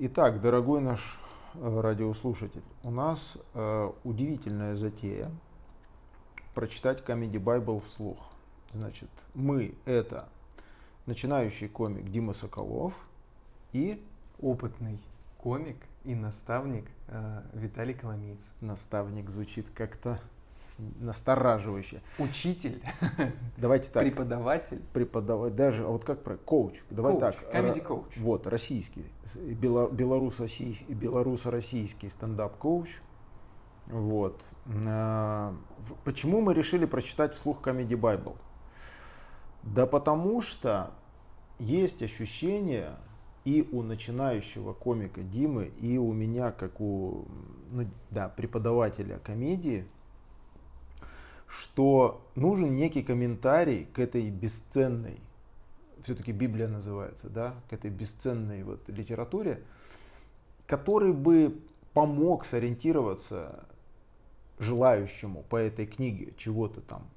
Итак, дорогой наш э, радиослушатель, у нас э, удивительная затея прочитать Comedy Bible вслух. Значит, мы это начинающий комик Дима Соколов и опытный комик и наставник э, Виталий Коломиец. Наставник звучит как-то настораживающе. Учитель. Давайте так. Преподаватель. Преподавать даже, а вот как про коуч. Давай коуч, так. Comedy коуч. Вот, российский, белорус-российский, стендап-коуч. Вот. А, почему мы решили прочитать вслух Comedy Bible? Да потому что есть ощущение и у начинающего комика Димы, и у меня, как у ну, да, преподавателя комедии, что нужен некий комментарий к этой бесценной, все-таки Библия называется, да, к этой бесценной вот литературе, который бы помог сориентироваться желающему по этой книге чего-то там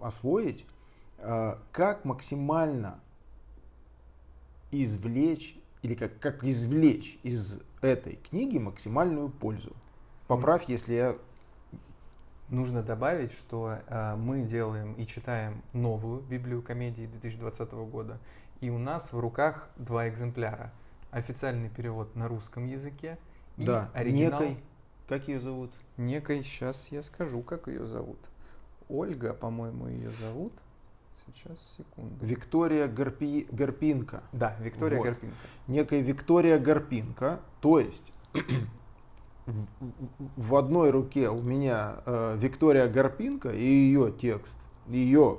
освоить, а, как максимально извлечь или как, как извлечь из этой книги максимальную пользу. Поправь, если я Нужно добавить, что э, мы делаем и читаем новую Библию комедии 2020 года, и у нас в руках два экземпляра. Официальный перевод на русском языке и да, оригинал. Некой, как ее зовут? Некой, сейчас я скажу, как ее зовут. Ольга, по-моему, ее зовут. Сейчас, секунду. Виктория Гарпи... Гарпинка. Да, Виктория вот. Гарпинка. Некая Виктория Гарпинка. То есть в одной руке у меня э, Виктория Гарпинка и ее текст, ее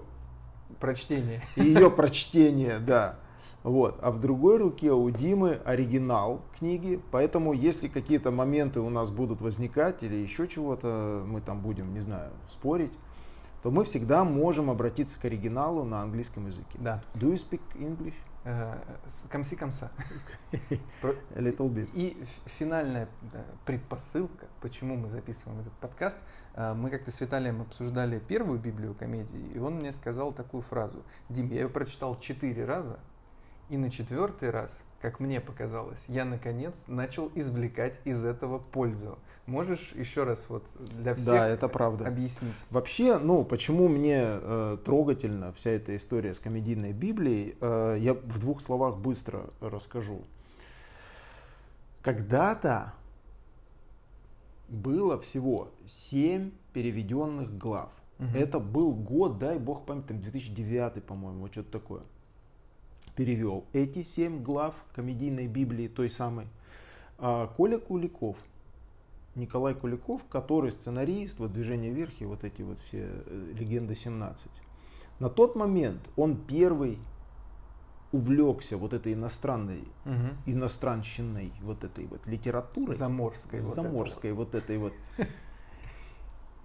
прочтение, ее прочтение, да. Вот. А в другой руке у Димы оригинал книги, поэтому если какие-то моменты у нас будут возникать или еще чего-то, мы там будем, не знаю, спорить, то мы всегда можем обратиться к оригиналу на английском языке. Да. Do you speak English? Комси комса. Little bit. И финальная предпосылка, почему мы записываем этот подкаст, э, мы как-то с Виталием обсуждали первую Библию комедии, и он мне сказал такую фразу. Дим, я ее прочитал четыре раза, и на четвертый раз, как мне показалось, я наконец начал извлекать из этого пользу. Можешь еще раз вот для всех да, это правда. объяснить? Вообще, ну, почему мне э, трогательна вся эта история с комедийной Библией, э, я в двух словах быстро расскажу. Когда-то было всего семь переведенных глав. Угу. Это был год, дай бог память, 2009, по-моему, вот что-то такое перевел эти семь глав комедийной Библии, той самой, а, Коля Куликов. Николай Куликов, который сценарист, вот «Движение вверх» и вот эти вот все э, «Легенда 17». На тот момент он первый увлекся вот этой иностранной, угу. иностранщиной вот этой вот литературой. Заморской. Заморской вот, вот этой вот.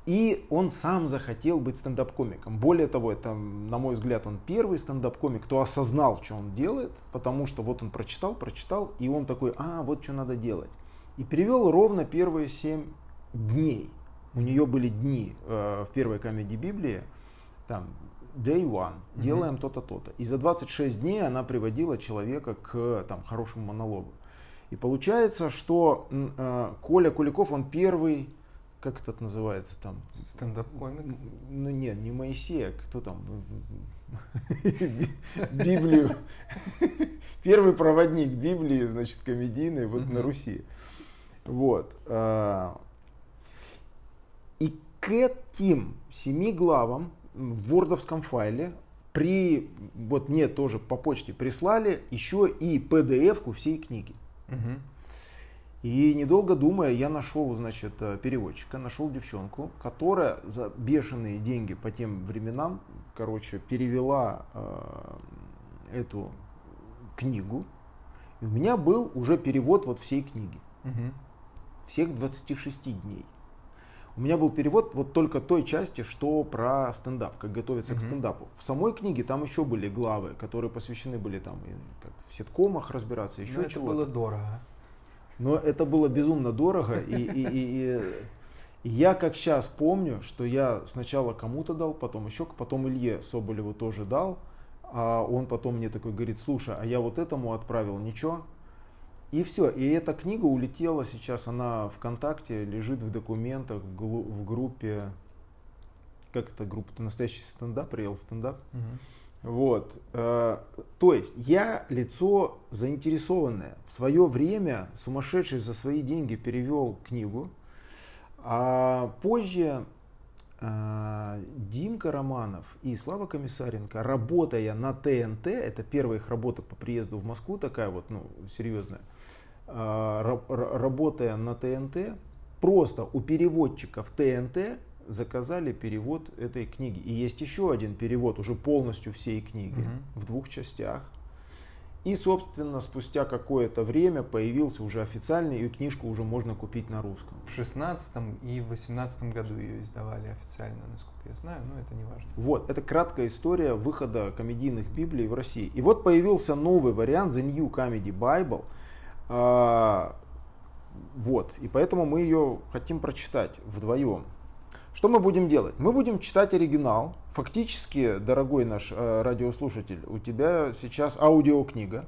И он сам захотел быть стендап-комиком. Более того, это, на мой взгляд, он первый стендап-комик, кто осознал, что он делает, потому что вот он прочитал, прочитал, и он такой, а, вот что надо делать. И перевел ровно первые семь дней. У нее были дни э, в первой комедии Библии, там, day one, делаем mm-hmm. то-то, то-то. И за 26 дней она приводила человека к там, хорошему монологу. И получается, что э, Коля Куликов, он первый как этот называется там? Стендап-комик? Ну нет, не Моисей, а кто там? Библию. Первый проводник Библии, значит, комедийный вот на Руси. Вот. А, и к этим семи главам в вордовском файле при, вот мне тоже по почте прислали еще и PDF-ку всей книги. Угу. И недолго думая, я нашел, значит, э, переводчика, нашел девчонку, которая за бешеные деньги по тем временам, короче, перевела э, эту книгу. И у меня был уже перевод вот всей книги. Угу. Всех 26 дней. У меня был перевод вот только той части, что про стендап, как готовиться угу. к стендапу. В самой книге там еще были главы, которые посвящены были там и, как, в сеткомах разбираться, еще чего-то. Это было дорого. Но это было безумно дорого. И, и, и, и, я как сейчас помню, что я сначала кому-то дал, потом еще, потом Илье Соболеву тоже дал. А он потом мне такой говорит, слушай, а я вот этому отправил, ничего. И все. И эта книга улетела сейчас, она ВКонтакте лежит в документах в, в группе, как это группа, настоящий стендап, реал стендап. Мгм. Вот. э, То есть я лицо заинтересованное. В свое время сумасшедший за свои деньги перевел книгу. А позже э, Димка Романов и Слава Комиссаренко, работая на ТНТ, это первая их работа по приезду в Москву, такая вот, ну, серьезная, э, ра- ра- работая на ТНТ, просто у переводчиков ТНТ заказали перевод этой книги. И есть еще один перевод уже полностью всей книги Мгм. в двух частях. И, собственно, спустя какое-то время появился уже официальный, и книжку уже можно купить на русском. В шестнадцатом и в восемнадцатом году ее издавали официально, насколько я знаю, но это не важно. Вот, это краткая история выхода комедийных Библий в России. И вот появился новый вариант, The New Comedy Bible. А, вот, и поэтому мы ее хотим прочитать вдвоем. Что мы будем делать? Мы будем читать оригинал. Фактически, дорогой наш э, радиослушатель, у тебя сейчас аудиокнига,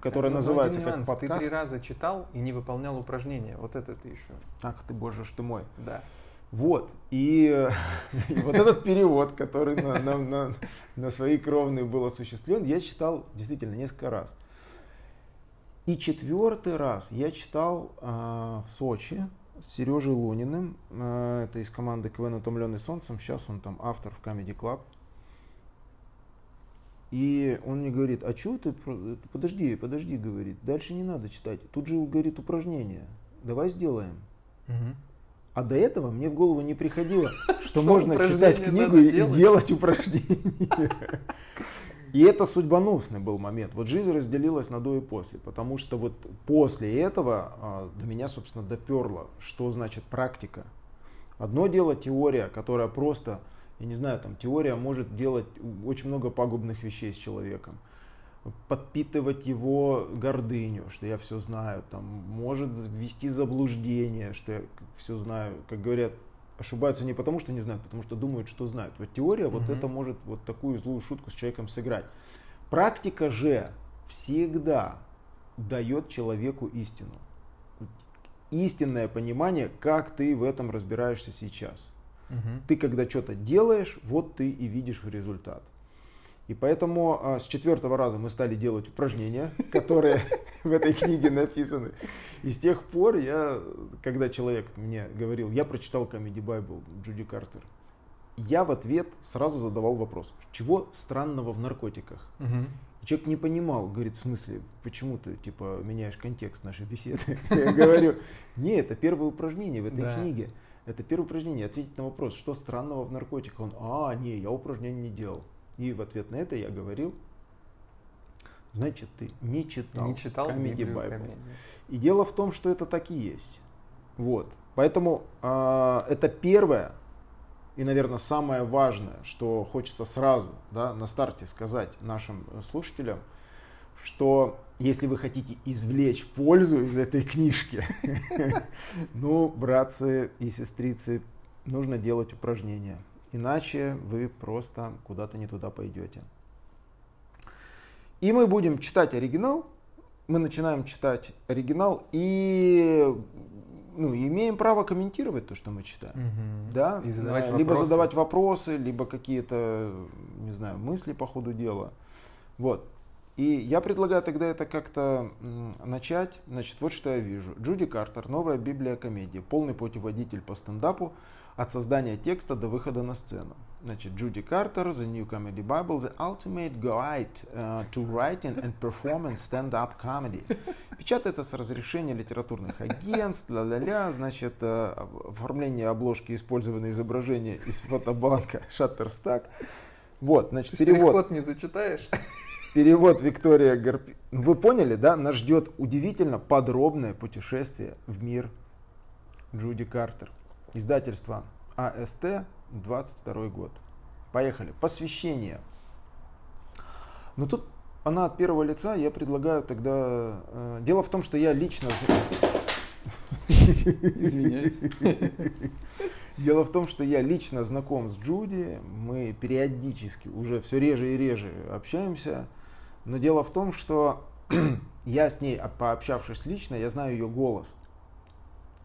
которая Ну, но называется один как нюанс. подкаст. Ты три раза читал и не выполнял упражнения. Вот это ты еще. Ах ты, боже ж ты мой. Да. Вот. И, э, и вот этот перевод, который на, на, на, на свои кровные был осуществлен, я читал действительно несколько раз. И четвертый раз я читал а, в Сочи с Сережей Луниным. А, это из команды КВН «Утомленный солнцем». Сейчас он там автор в Comedy Club. И он мне говорит, а что ты, подожди, подожди, говорит, дальше не надо читать. Тут же, говорит, упражнение. Давай сделаем. Мгм. А до этого мне в голову не приходило, что можно читать книгу и делать упражнения. И это судьбоносный был момент. Вот жизнь разделилась на до и после, потому что вот после этого а, до меня, собственно, доперло, что значит практика. Одно дело теория, которая просто, я не знаю, там теория может делать очень много пагубных вещей с человеком подпитывать его гордыню, что я все знаю, там, может ввести заблуждение, что я все знаю, как говорят, ошибаются не потому, что не знают, потому что думают, что знают. Вот теория вот Мгм. это может вот такую злую шутку с человеком сыграть. Практика же всегда дает человеку истину. Истинное понимание, как ты в этом разбираешься сейчас. Мгм. Ты когда что-то делаешь, вот ты и видишь результат. И поэтому а, с четвертого раза мы стали делать упражнения, которые в этой книге написаны. И с тех пор я, когда человек мне говорил, я прочитал Comedy Bible Джуди Картер, я в ответ сразу задавал вопрос, чего странного в наркотиках? Человек не понимал, говорит, в смысле, почему ты типа меняешь контекст нашей беседы? Я говорю, не, это первое упражнение в этой книге. Это первое упражнение, ответить на вопрос, что странного в наркотиках. Он, а, не, я упражнений не делал. И в ответ на это я говорил, значит, ты не читал, Не читал Comedy Bible». И дело в том, что это так и есть. Вот. Поэтому а, это первое и, наверное, самое важное, что хочется сразу да, на старте сказать нашим э, слушателям, что если вы хотите извлечь пользу из этой книжки, ну, братцы и сестрицы, нужно делать упражнения. Иначе вы просто куда-то не туда пойдете. И мы будем читать оригинал. Мы начинаем читать оригинал и ну, имеем право комментировать то, что мы читаем. Мгм. Да? И задавать либо вопросы. задавать вопросы, либо какие-то, не знаю, мысли по ходу дела. Вот. И я предлагаю тогда это как-то начать. Значит, вот что я вижу. Джуди Картер, новая Библия комедии, полный путеводитель по стендапу от создания текста до выхода на сцену. Значит, Джуди Картер, The New Comedy Bible, The Ultimate Guide uh, to Writing and Performing Stand-Up Comedy. Печатается с разрешения литературных агентств, ля-ля-ля, значит, э, оформление обложки, использованное изображение из фотобанка Shutterstock. Вот, значит, перевод. Штрих-код не зачитаешь? Перевод Виктория Гарпи. Вы поняли, да? Нас ждет удивительно подробное путешествие в мир Джуди Картер. Издательство АСТ, 22 год. Поехали. Посвящение. Но тут она от первого лица, я предлагаю тогда... э, дело в том, что я лично... Извиняюсь. Дело в том, что я лично знаком с Джуди, мы периодически уже все реже и реже общаемся, но дело в том, что я с ней, пообщавшись лично, я знаю ее голос.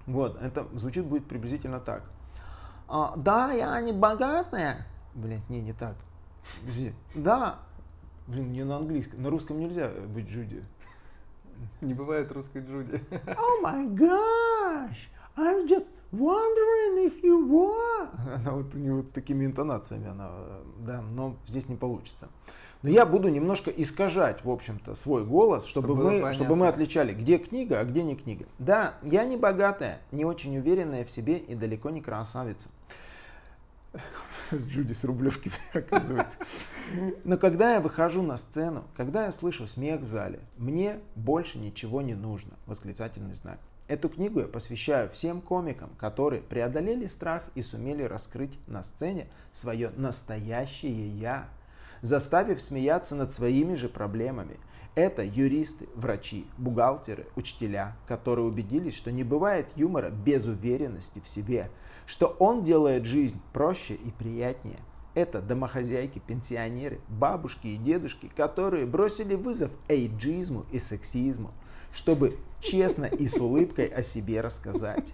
Вот, это звучит будет приблизительно так. А, да, я не богатая. Блин, не, не так. Да. Блин, мне на английском, на русском нельзя быть Джуди. Не бывает русской Джуди. Oh my gosh, I'm just wondering if you were. Она вот у нее вот с такими интонациями, она, да, но здесь не получится. Но я буду немножко искажать, в общем-то, свой голос, чтобы, чтобы, мы, чтобы мы отличали, где книга, а где не книга. Да, я не богатая, не очень уверенная в себе и далеко не красавица. С Джуди с Рублевки, оказывается. Но когда я выхожу на сцену, когда я слышу смех в зале, мне больше ничего не нужно. Восклицательный знак. Эту книгу я посвящаю всем комикам, которые преодолели страх и сумели раскрыть на сцене свое настоящее «я», заставив смеяться над своими же проблемами. Это юристы, врачи, бухгалтеры, учителя, которые убедились, что не бывает юмора без уверенности в себе, что он делает жизнь проще и приятнее. Это домохозяйки, пенсионеры, бабушки и дедушки, которые бросили вызов эйджизму и сексизму, чтобы честно и с улыбкой о себе рассказать.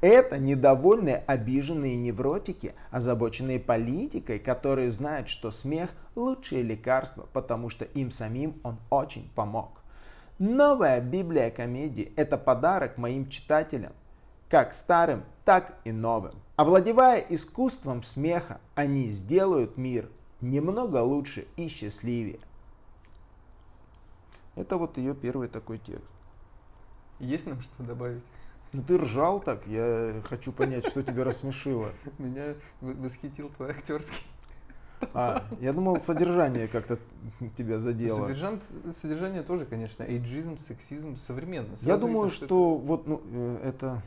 Это недовольные, обиженные невротики, озабоченные политикой, которые знают, что смех – лучшее лекарство, потому что им самим он очень помог. Новая Библия комедии – это подарок моим читателям, как старым, так и новым. Овладевая искусством смеха, они сделают мир немного лучше и счастливее. Это вот ее первый такой текст. Есть нам что добавить? Ну ты ржал так, я хочу понять, что тебя рассмешило. Меня восхитил твой актерский. А, я думал, содержание как-то тебя задело. Содержан, содержание тоже, конечно, эйджизм, сексизм, современно. Сразу я думаю, видно, что, что это... вот ну, э, это...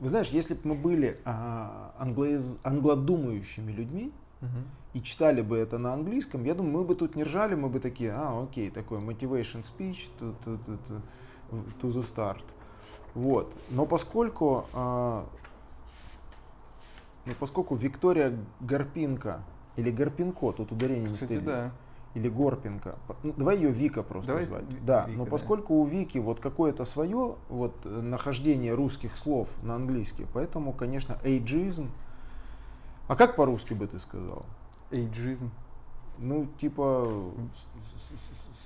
Вы знаешь, если бы мы были а, англоиз... англодумающими людьми угу. и читали бы это на английском, я думаю, мы бы тут не ржали, мы бы такие, а, окей, такой motivation speech to, to, to, to the start. Вот. Но поскольку, а, ну, поскольку Виктория Гарпинка или Гарпинко, тут ударение Кстати, не да. или Горпинка, ну, давай ее Вика просто давай звать. Да, Вика, но поскольку да. у Вики вот какое-то свое вот нахождение русских слов на английский, поэтому, конечно, эйджизм. А как по-русски бы ты сказал? Эйджизм. Ну, типа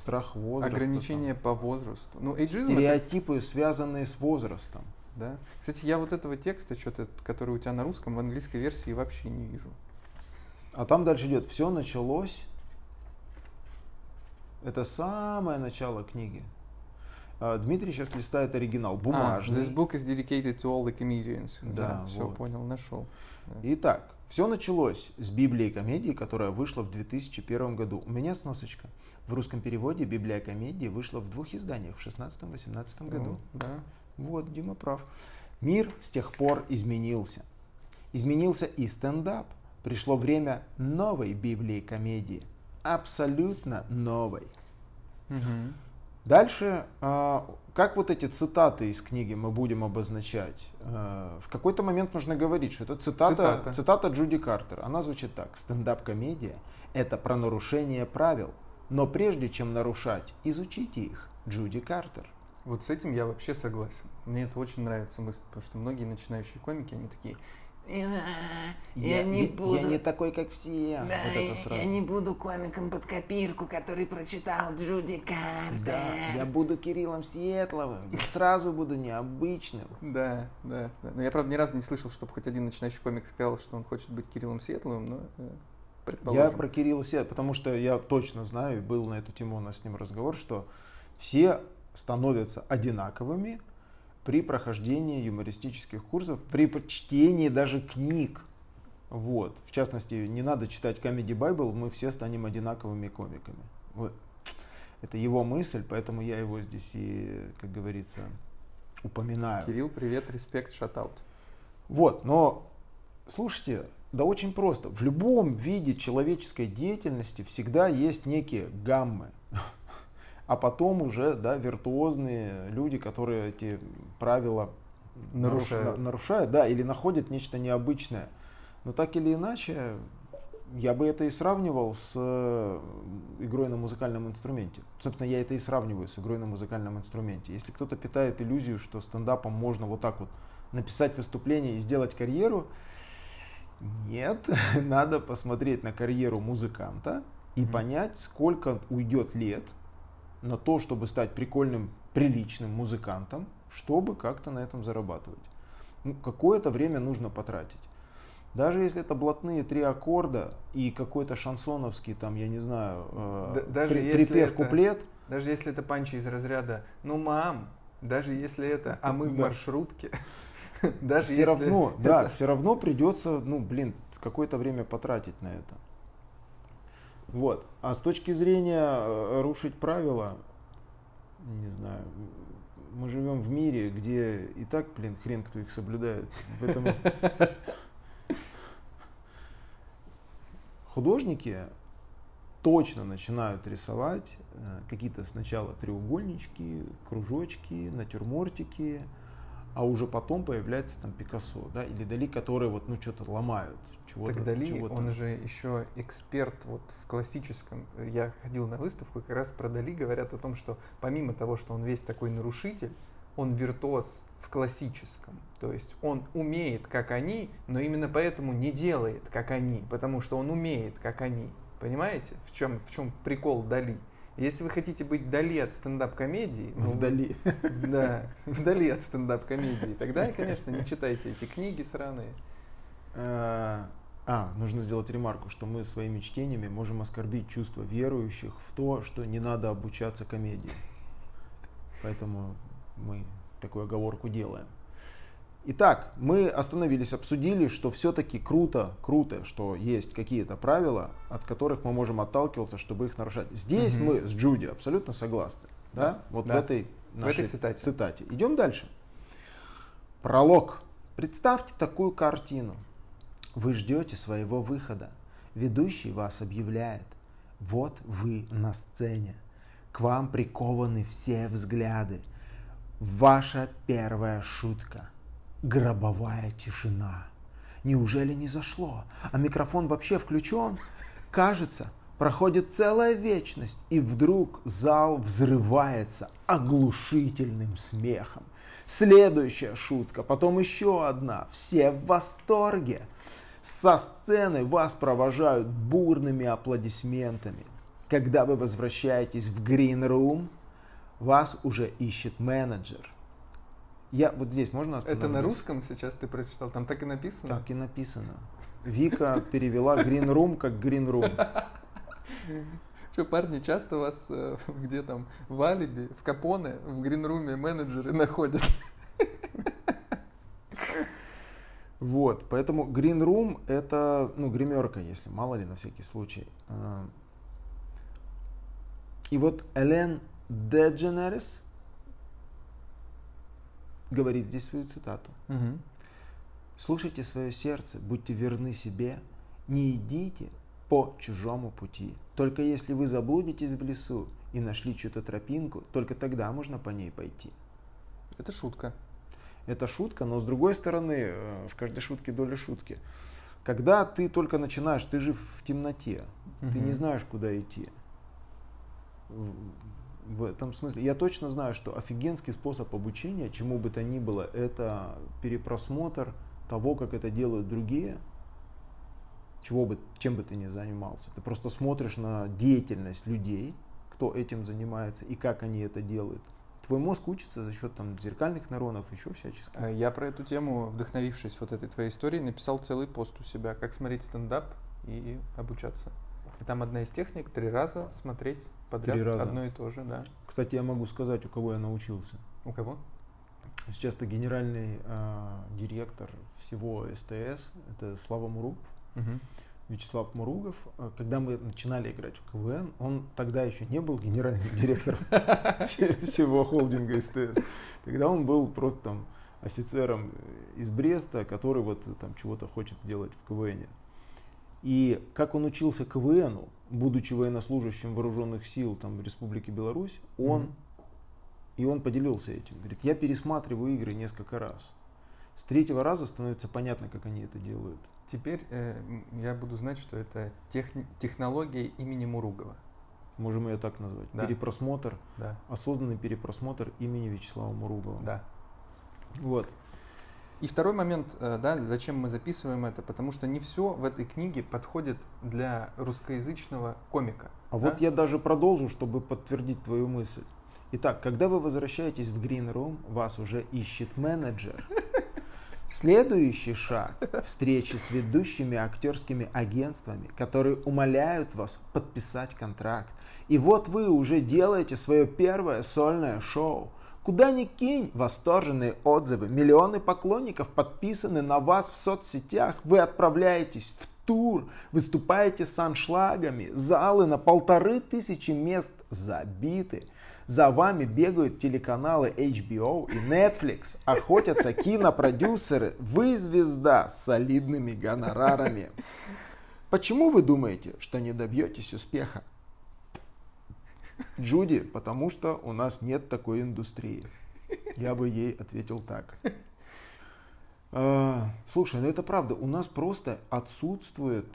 страх возраста. Ограничения там. по возрасту. Ну, эйджизм Стереотипы, это... связанные с возрастом. Да. Кстати, я вот этого текста, что-то, который у тебя на русском, в английской версии вообще не вижу. А там дальше идет. Все началось. Это самое начало книги. А, Дмитрий сейчас листает оригинал, а, бумажный. Ah, this book is dedicated to all the comedians. Да, да все, вот. понял, нашел. Итак, все началось с Библии комедии, которая вышла в 2001 году. У меня сносочка. В русском переводе Библия комедии вышла в двух изданиях в 16-18 году. Ну, да. Вот, Дима прав. Мир с тех пор изменился. Изменился и стендап. Пришло время новой Библии комедии. Абсолютно новой. Угу. Дальше, а, как вот эти цитаты из книги мы будем обозначать? А, в какой-то момент нужно говорить, что это цитата, цитата. цитата Джуди Картер. Она звучит так. Стендап-комедия – это про нарушение правил. Но прежде чем нарушать, изучите их. Джуди Картер. Вот с этим я вообще согласен. Мне это очень нравится мысль, потому что многие начинающие комики, они такие, я, я не буду. Я не такой, как все. Да, вот это сразу. я не буду комиком под копирку, который прочитал Джуди Картер. Да, я буду Кириллом Светловым. Сразу буду необычным. Да, да, да. Но я, правда, ни разу не слышал, чтобы хоть один начинающий комик сказал, что он хочет быть Кириллом Светловым, но э, предположим. Я про Кирилла Светлова, потому что я точно знаю, был на эту тему у нас с ним разговор, что все становятся одинаковыми, при прохождении юмористических курсов, при чтении даже книг. Вот. В частности, не надо читать Comedy Bible, мы все станем одинаковыми комиками. Вот. Это его мысль, поэтому я его здесь и, как говорится, упоминаю. Кирилл, привет, респект, шатаут. Вот, но слушайте, да очень просто. В любом виде человеческой деятельности всегда есть некие гаммы а потом уже да, виртуозные люди, которые эти правила нарушают. нарушают, да, или находят нечто необычное. Но так или иначе, я бы это и сравнивал с э, игрой на музыкальном инструменте. Собственно, я это и сравниваю с игрой на музыкальном инструменте. Если кто-то питает иллюзию, что стендапом можно вот так вот написать выступление и сделать карьеру, нет, надо посмотреть на карьеру музыканта и понять, сколько уйдет лет на то, чтобы стать прикольным, приличным музыкантом, чтобы как-то на этом зарабатывать. Ну, какое-то время нужно потратить. Даже если это блатные три аккорда и какой-то шансоновский, там, я не знаю, э, даже при- если припев, это- куплет, Даже если это панчи из разряда, ну, мам, даже если это, а мы в Да. маршрутке, даже все если равно, да, это- все равно придется, ну, блин, какое-то время потратить на это. Вот. А с точки зрения э, рушить правила, не знаю, мы живем в мире, где и так, блин, хрен кто их соблюдает. Поэтому художники точно начинают рисовать э, какие-то сначала треугольнички, кружочки, натюрмортики, а уже потом появляется там Пикассо, да, или Дали, которые вот, ну, что-то ломают. Чего-то, Так Дали, чего-то. он же еще эксперт вот в классическом. Я ходил на выставку, и как раз про Дали говорят о том, что помимо того, что он весь такой нарушитель, он виртуоз в классическом. То есть он умеет, как они, но именно поэтому не делает, как они, потому что он умеет, как они. Понимаете, в чем, в чем прикол Дали? Если вы хотите быть вдали от стендап-комедии, ну, Вдали. Да, вдали от стендап-комедии, тогда, конечно, не читайте эти книги сраные. Э, А, нужно сделать ремарку, что мы своими чтениями можем оскорбить чувства верующих в то, что не надо обучаться комедии. Поэтому мы такую оговорку делаем. Итак, мы остановились, обсудили, что все-таки круто, круто, что есть какие-то правила, от которых мы можем отталкиваться, чтобы их нарушать. Здесь Мгм. мы с Джуди абсолютно согласны. Да? Да, Вот да. в этой, В нашей этой цитате. цитате. Идем дальше. Пролог. Представьте такую картину. Вы ждете своего выхода. Ведущий вас объявляет. Вот вы на сцене. К вам прикованы все взгляды. Ваша первая шутка. Гробовая тишина. Неужели не зашло? А микрофон вообще включен? Кажется, проходит целая вечность, и вдруг зал взрывается оглушительным смехом. Следующая шутка, потом еще одна. Все в восторге. Со сцены вас провожают бурными аплодисментами. Когда вы возвращаетесь в Room, вас уже ищет менеджер. Я вот здесь можно Это остановлюсь? на русском сейчас ты прочитал? Там так и написано? Так и написано. Вика перевела Green Room как Green Room. Что, парни, часто вас э, где там в Алиби, в Капоне, в гринруме менеджеры находят? Вот, поэтому Green Room это, ну, гримерка, если мало ли, на всякий случай. А, И вот Элен Дедженерес говорит здесь свою цитату. Мгм. Слушайте свое сердце, будьте верны себе, не идите по чужому пути. Только если вы заблудитесь в лесу и нашли чью-то тропинку, только тогда можно по ней пойти. Это шутка. Это шутка, но с другой стороны, э, в каждой шутке доля шутки. Когда ты только начинаешь, ты же в темноте, ты не знаешь, куда идти. В- этом смысле. Я точно знаю, что офигенский способ обучения, чему бы то ни было, это перепросмотр того, как это делают другие, чего бы, чем бы ты ни занимался. Ты просто смотришь на деятельность людей, кто этим занимается и как они это делают. Твой мозг учится за счет там, зеркальных нейронов, еще всячески. Э, Я про эту тему, вдохновившись вот этой твоей историей, написал целый пост у себя, как смотреть стендап и обучаться. И там одна из техник три раза смотреть подряд Три раза. одно и то же, да. Кстати, я могу сказать, у кого я научился. У кого? Сейчас ты генеральный а, директор всего СТС, это Слава Муругов. Мгм. Вячеслав Муругов, а, когда мы начинали играть в КВН, он тогда еще не был генеральным директором всего холдинга СТС. Тогда он был просто там офицером из Бреста, который вот там чего-то хочет сделать в КВН. И как он учился КВНу, будучи военнослужащим вооруженных сил там, в Республике Беларусь, он Мгм. и он поделился этим. Говорит, я пересматриваю игры несколько раз. С третьего раза становится понятно, как они это делают. теперь э, я буду знать, что это техни- технология имени Муругова. Можем ее так назвать. Да. Перепросмотр, Да, осознанный перепросмотр имени Вячеслава Муругова. да. Вот. И второй момент, э, да, зачем мы записываем это, потому что не все в этой книге подходит для русскоязычного комика. А да? вот я даже продолжу, чтобы подтвердить твою мысль. Итак, когда вы возвращаетесь в Green Room, вас уже ищет менеджер. Следующий шаг – встречи с ведущими актерскими агентствами, которые умоляют вас подписать контракт. И вот вы уже делаете свое первое сольное шоу. Куда ни кинь, восторженные отзывы, миллионы поклонников подписаны на вас в соцсетях. Вы отправляетесь в тур, выступаете с аншлагами, залы на полторы тысячи мест забиты. За вами бегают телеканалы HBO и Netflix, охотятся кинопродюсеры, вы звезда с солидными гонорарами. Почему вы думаете, что не добьетесь успеха? Джуди, потому что у нас нет такой индустрии. Я бы ей ответил так. А, Слушай, ну это правда, у нас просто отсутствует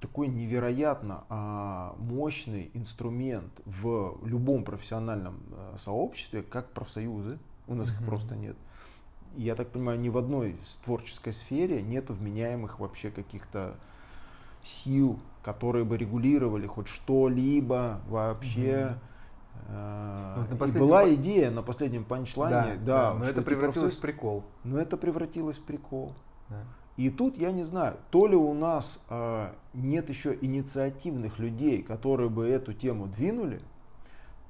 такой невероятно а, мощный инструмент в любом профессиональном а, сообществе, как профсоюзы. У нас их просто нет. Я так понимаю, ни в одной творческой сфере нету вменяемых вообще каких-то сил, которые бы регулировали хоть что-либо вообще. Ну, вот на и была идея на последнем панчлайне, да, но что это типа превратилось в прикол. но это превратилось в прикол. Да. И тут я не знаю, то ли у нас а, нет еще инициативных людей, которые бы эту тему двинули,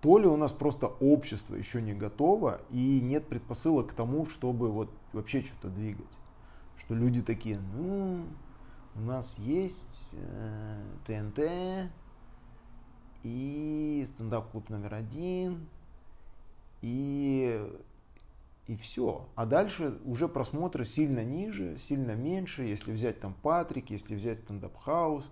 то ли у нас просто общество еще не готово и нет предпосылок к тому, чтобы вот вообще что-то двигать. Что люди такие, ну, у нас есть э, ТНТ и стендап-клуб номер один, и и все. А дальше уже просмотры сильно ниже, сильно меньше. Если взять там Патрик, если взять стендап хаус,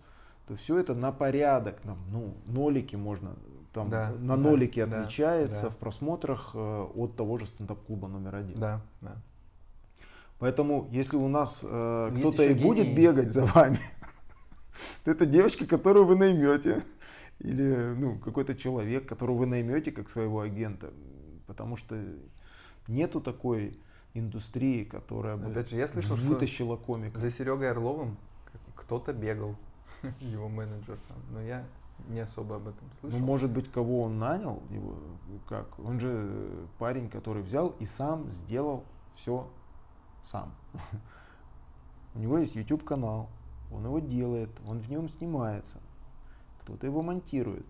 то все это на порядок. Там, ну, нолики можно, там Да, на да, нолики да, отличается да. в просмотрах э, от того же стендап-клуба номер один. Да, да. Поэтому, если у нас э, кто-то и будет гении. бегать за вами, то это девочка, которую вы наймете. Или ну, какой-то человек, которого вы наймете как своего агента. Потому что нету такой индустрии, которая бы Опять же, я слышал, что вытащила комика. За Серегой Орловым кто-то бегал, его менеджер там, но я не особо об этом Ну, слышал. может быть, кого он нанял, его, как? Он же парень, который взял и сам сделал все сам. У него есть YouTube канал, он его делает, он в нем снимается, кто-то его монтирует,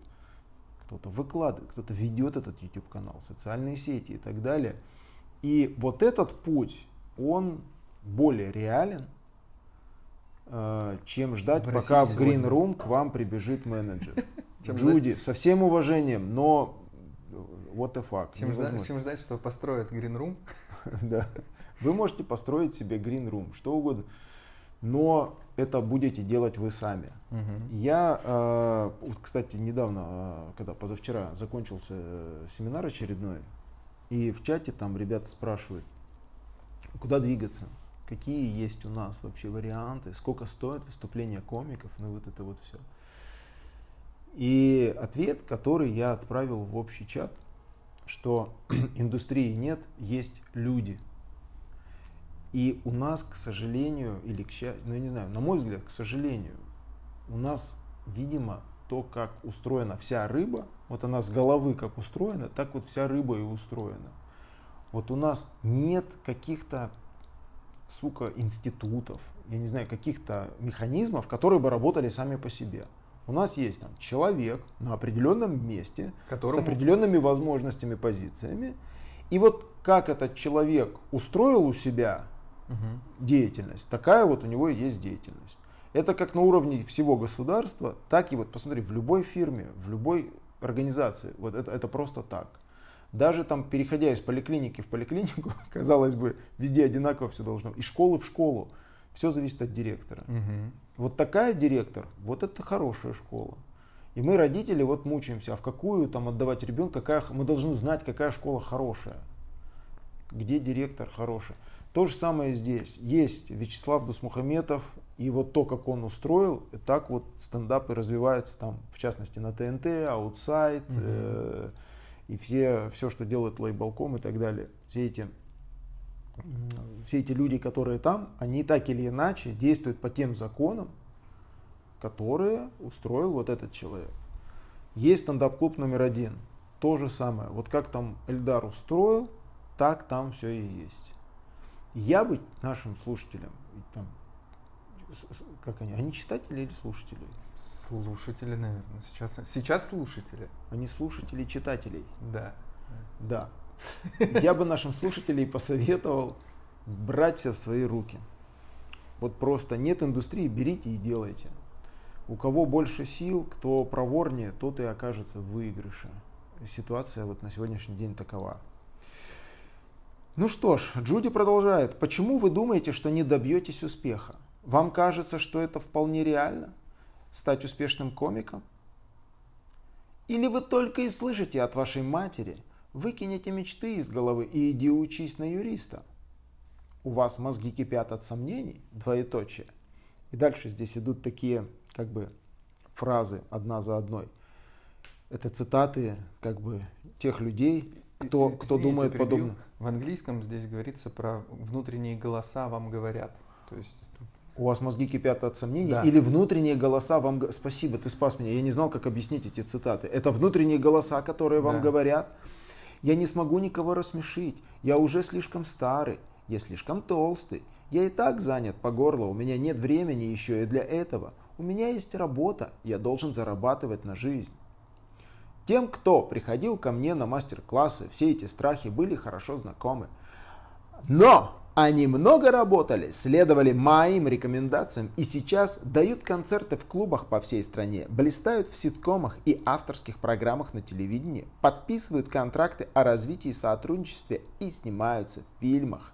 кто-то выкладывает, кто-то ведет этот YouTube канал, социальные сети и так далее. И вот этот путь, он более реален, э, чем ждать, В пока в Green сегодня. Room к вам прибежит менеджер. Джуди, со всем уважением, но what the fuck. Чем ждать, невозможно. чем ждать, что построят Green Room? Да. Вы можете построить себе Green Room, что угодно, но это будете делать вы сами. Я, э, кстати, недавно, э, когда позавчера закончился э, семинар очередной, и в чате там ребята спрашивают, куда двигаться, какие есть у нас вообще варианты, сколько стоит выступление комиков, ну вот это вот все. И ответ, который я отправил в общий чат, что индустрии нет, есть люди. И у нас, к сожалению, или к счастью, ну я не знаю, на мой взгляд, к сожалению, у нас, видимо, то, как устроена вся рыба, вот она с головы как устроена, так вот вся рыба и устроена. Вот у нас нет каких-то, сука, институтов, я не знаю, каких-то механизмов, которые бы работали сами по себе. У нас есть там человек на определенном месте, с Которому- определенными возможностями, позициями. И вот как этот человек устроил у себя Мгм. деятельность, такая вот у него и есть деятельность. Это как на уровне всего государства, так и вот посмотри, в любой фирме, в любой организации, вот это, это просто так. Даже там, переходя из поликлиники в поликлинику, казалось бы, везде одинаково все должно, из школы в школу, все зависит от директора. Мгм. Вот такая директор, вот это хорошая школа. И мы, родители, вот мучаемся, а в какую там отдавать ребенка, какая, мы должны знать, какая школа хорошая, где директор хороший. То же самое здесь. Есть Вячеслав Досмухаметов, и вот то, как он устроил, и так вот стендапы развиваются там, в частности, на ТНТ, Outside, Мгм. э, и все, все, что делает лейбалком и так далее. Все эти, все эти люди, которые там, они так или иначе действуют по тем законам, которые устроил вот этот человек. Есть стендап-клуб номер один. То же самое. Вот как там Эльдар устроил, так там все и есть. Я бы нашим слушателям, там, как они, они читатели или слушатели? Слушатели, наверное. Сейчас, сейчас слушатели. Они слушатели читателей. Да. Да. Я бы нашим слушателям посоветовал брать все в свои руки. Вот просто нет индустрии, берите и делайте. У кого больше сил, кто проворнее, тот и окажется в выигрыше. Ситуация вот на сегодняшний день такова. Ну что ж, Джуди продолжает. Почему вы думаете, что не добьетесь успеха? Вам кажется, что это вполне реально? Стать успешным комиком? Или вы только и слышите от вашей матери, выкинете мечты из головы и иди учись на юриста? У вас мозги кипят от сомнений, двоеточие. И дальше здесь идут такие как бы фразы одна за одной. Это цитаты как бы тех людей, кто, Из- кто извините, думает перебью. подобно. В английском здесь говорится про внутренние голоса вам говорят. То есть У вас мозги кипят от сомнений? Да. Или внутренние голоса вам... Спасибо, ты спас меня. Я не знал, как объяснить эти цитаты. Это внутренние голоса, которые вам Да. говорят. Я не смогу никого рассмешить. Я уже слишком старый. Я слишком толстый. Я и так занят по горло. У меня нет времени еще и для этого. У меня есть работа. Я должен зарабатывать на жизнь. Тем, кто приходил ко мне на мастер-классы, все эти страхи были хорошо знакомы. Но они много работали, следовали моим рекомендациям и сейчас дают концерты в клубах по всей стране, блистают в ситкомах и авторских программах на телевидении, подписывают контракты о развитии сотрудничестве и снимаются в фильмах.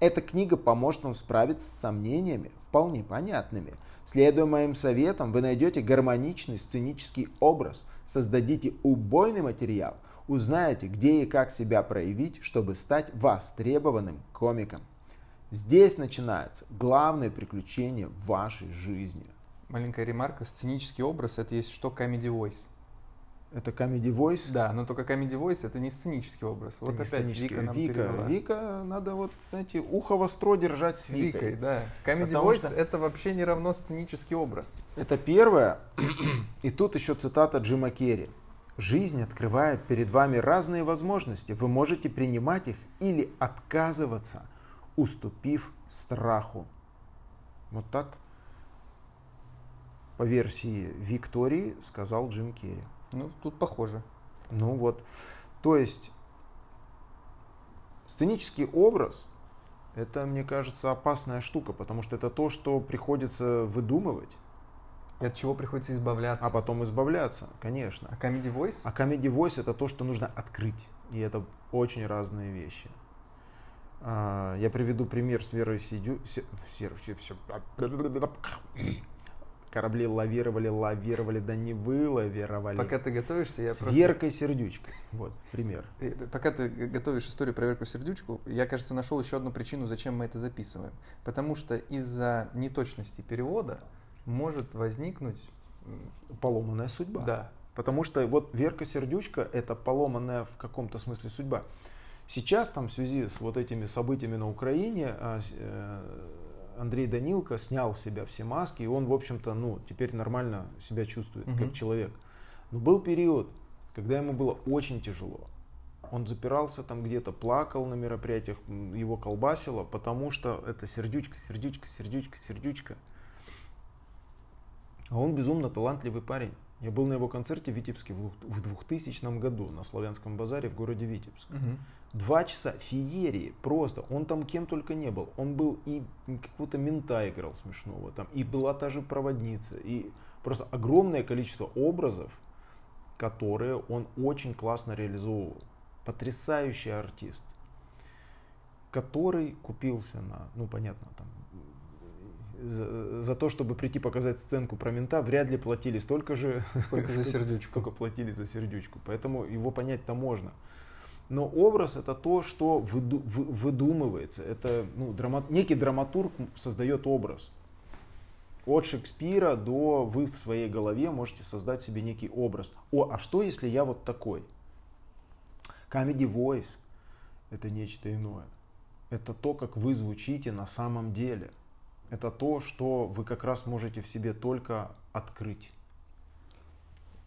Эта книга поможет вам справиться с сомнениями, вполне понятными. Следуя моим советам, вы найдете гармоничный сценический образ, создадите убойный материал, узнаете, где и как себя проявить, чтобы стать востребованным комиком. Здесь начинается главное приключение в вашей жизни. маленькая ремарка. Сценический образ это есть что Comedy Voice. Это Comedy Voice. Да, но только Comedy Voice это не сценический образ. Это Вот не опять сценический. Вика нам Вика, перевела. Вика, надо вот, знаете, ухо востро держать с С Викой, Викой. да. Comedy Потому Voice что- это вообще не равно сценический образ. Это первое. И тут еще цитата Джима Керри. Жизнь открывает перед вами разные возможности. Вы можете принимать их или отказываться, уступив страху. Вот так по версии Виктории сказал Джим Керри. Ну, тут похоже. Ну вот, то есть сценический образ это, мне кажется, опасная штука, потому что это то, что приходится выдумывать, И от чего приходится избавляться. а потом избавляться, конечно. А Comedy Voice? А Comedy Voice это то, что нужно открыть. И это очень разные вещи. А, Я приведу пример с Верой Сидю... Се- Серу- се- все- Корабли лавировали, лавировали, да не вылавировали. Пока ты готовишься, я с просто... Веркой Сердючкой. Вот, пример. Э, Пока ты готовишь историю про Верку Сердючку, я, кажется, нашел еще одну причину, зачем мы это записываем. Потому что из-за неточности перевода может возникнуть... Поломанная судьба. Да. Потому что вот Верка Сердючка это поломанная в каком-то смысле судьба. Сейчас там в связи с вот этими событиями на Украине а, э, Андрей Данилко снял с себя все маски, и он, в общем-то, ну, теперь нормально себя чувствует, Мгм. как человек. Но был период, когда ему было очень тяжело. Он запирался там где-то, плакал на мероприятиях, его колбасило, потому что это сердючка, сердючка, сердючка, сердючка. А он безумно талантливый парень. Я был на его концерте в Витебске в двух- в 2000 году на Славянском базаре в городе Витебск. Мгм. Два часа феерии, просто. Он там кем только не был. Он был и какого-то мента играл смешного, там, и была та же проводница, и просто огромное количество образов, которые он очень классно реализовывал. Потрясающий артист, который купился на, ну понятно, там, за, за то, чтобы прийти показать сценку про мента, вряд ли платили столько же, Сколько за сердючку. сколько платили за сердючку. Поэтому его понять-то можно. Но образ это то, что выду- вы- выдумывается. Это ну, драма- некий драматург создает образ. От Шекспира до вы в своей голове можете создать себе некий образ. О, а что если я вот такой? Comedy Voice это нечто иное. Это то, как вы звучите на самом деле. Это то, что вы как раз можете в себе только открыть.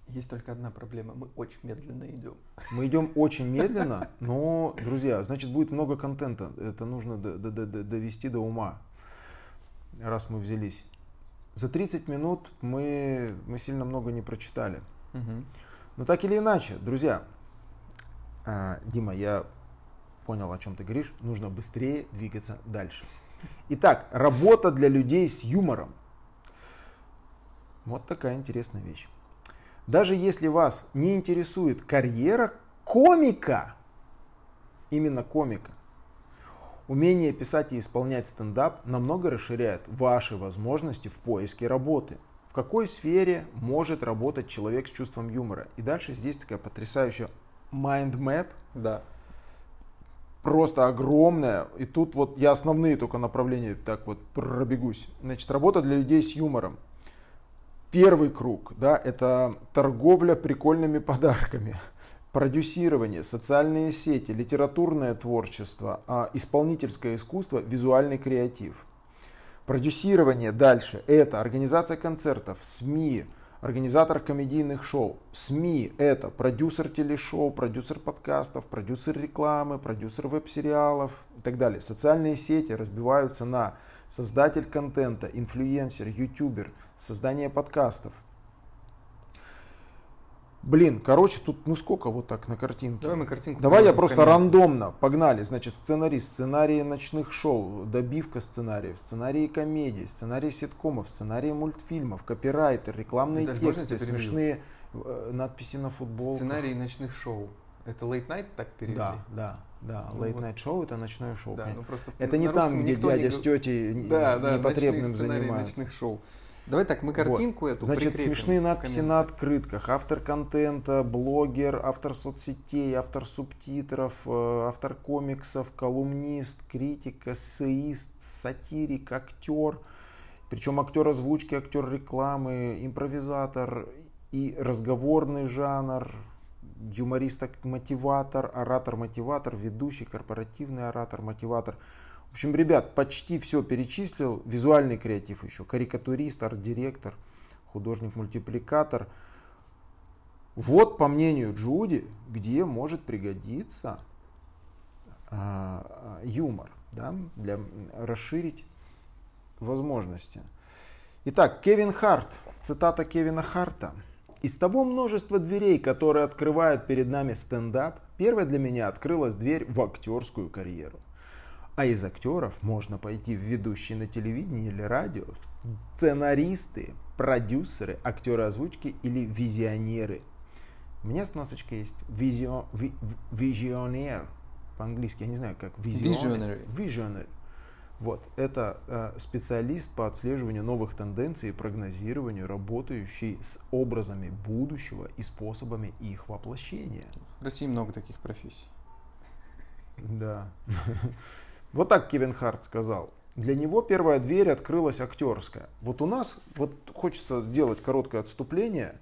Есть только одна проблема. Мы очень медленно идем. Мы идем очень медленно, но, друзья, значит, будет много контента. Это нужно довести до ума, раз мы взялись. За 30 минут мы, мы сильно много не прочитали. Но так или иначе, друзья, а, Дима, я понял, о чем ты говоришь. Нужно быстрее двигаться дальше. Итак, работа для людей с юмором. Вот такая интересная вещь. Даже если вас не интересует карьера комика, именно комика, умение писать и исполнять стендап намного расширяет ваши возможности в поиске работы. В какой сфере может работать человек с чувством юмора? И дальше здесь такая потрясающая mind map, Да. просто огромная. И тут вот я основные только направления так вот пробегусь. Значит, работа для людей с юмором. Первый круг, да, это торговля прикольными подарками, продюсирование, социальные сети, литературное творчество, а, исполнительское искусство, визуальный креатив. Продюсирование дальше – это организация концертов, СМИ, организатор комедийных шоу. СМИ – это продюсер телешоу, продюсер подкастов, продюсер рекламы, продюсер веб-сериалов и так далее. Социальные сети разбиваются на создатель контента, инфлюенсер, ютубер, создание подкастов. Блин, короче, тут ну сколько вот так на картинке? Давай мы картинку. Давай я просто комменты. рандомно, погнали. Значит, сценарист, сценарии ночных шоу, добивка сценариев, сценарии комедий, сценарии ситкомов, сценарии мультфильмов, копирайтер, рекламные Виталь, тексты, смешные э, надписи на футболках. Сценарий ночных шоу. Это late night так перевели? Да, да, да. Ну Late вот. Night Show это ночное шоу. Да, ну просто это не там, где не дядя гов- с тетей Да, да, непотребным сценарии занимаются. ночных шоу. Давай так, мы картинку эту Значит, прикрепим смешные надписи на открытках. Автор контента, блогер, автор соцсетей, автор субтитров, э, автор комиксов, колумнист, критик, эссеист, сатирик, актер. Причем актер озвучки, актер рекламы, импровизатор и разговорный жанр, юморист-мотиватор, оратор-мотиватор, ведущий, корпоративный оратор-мотиватор. В общем, ребят, почти все перечислил. Визуальный креатив еще. Карикатурист, арт-директор, художник-мультипликатор. Вот, по мнению Джуди, где может пригодиться а, юмор, да, для расширить возможности. Итак, Кевин Харт, цитата Кевина Харта. Из того множества дверей, которые открывают перед нами стендап, первая для меня открылась дверь в актерскую карьеру. А из актеров можно пойти в ведущие на телевидении или радио, в сценаристы, продюсеры, актеры озвучки или визионеры. У меня сносочка есть визио, ви- визионер по-английски, я не знаю как. визионер. Visionary. Visionary. Вот, это э, специалист по отслеживанию новых тенденций и прогнозированию, работающий с образами будущего и способами их воплощения. В России много таких профессий. Да. Вот так Кевин Харт сказал. Для него первая дверь открылась актерская. Вот у нас, вот хочется сделать короткое отступление,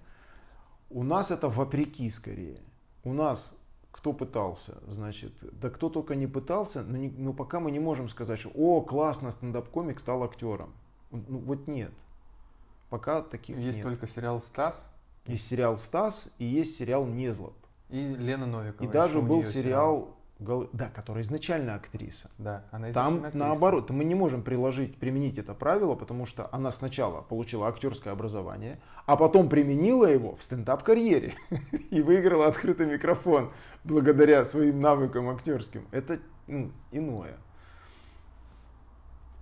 у нас это вопреки скорее. У нас кто пытался, значит, да кто только не пытался, но, не- но пока мы не можем сказать, что о, классно, стендап-комик стал актером. Ну вот нет. Пока таких Есть нет. только сериал «Стас» Есть сериал «Стас» и есть сериал «Незлоб». и Лена Новикова. И даже был нее сериал, Гол- да, которая изначально актриса. Да, она Там изначально актриса. наоборот, мы не можем приложить, применить это правило, потому что она сначала получила актерское образование, а потом применила его в стендап-карьере и выиграла открытый микрофон благодаря своим навыкам актерским. Это ну, иное.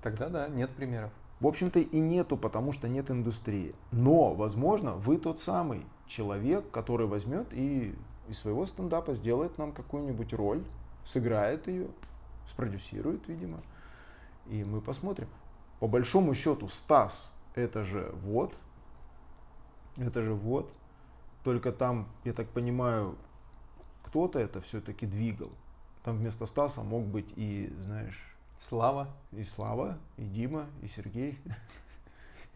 Тогда да, нет примеров. В общем-то и нету, потому что нет индустрии. Но, возможно, вы тот самый человек, который возьмет и из своего стендапа сделает нам какую-нибудь роль, сыграет ее, спродюсирует, видимо, и мы посмотрим. По большому счету, Стас, это же вот, это же вот, только там, я так понимаю, кто-то это все-таки двигал. Там вместо Стаса мог быть и, знаешь, Слава. и Слава, и Дима, и Сергей,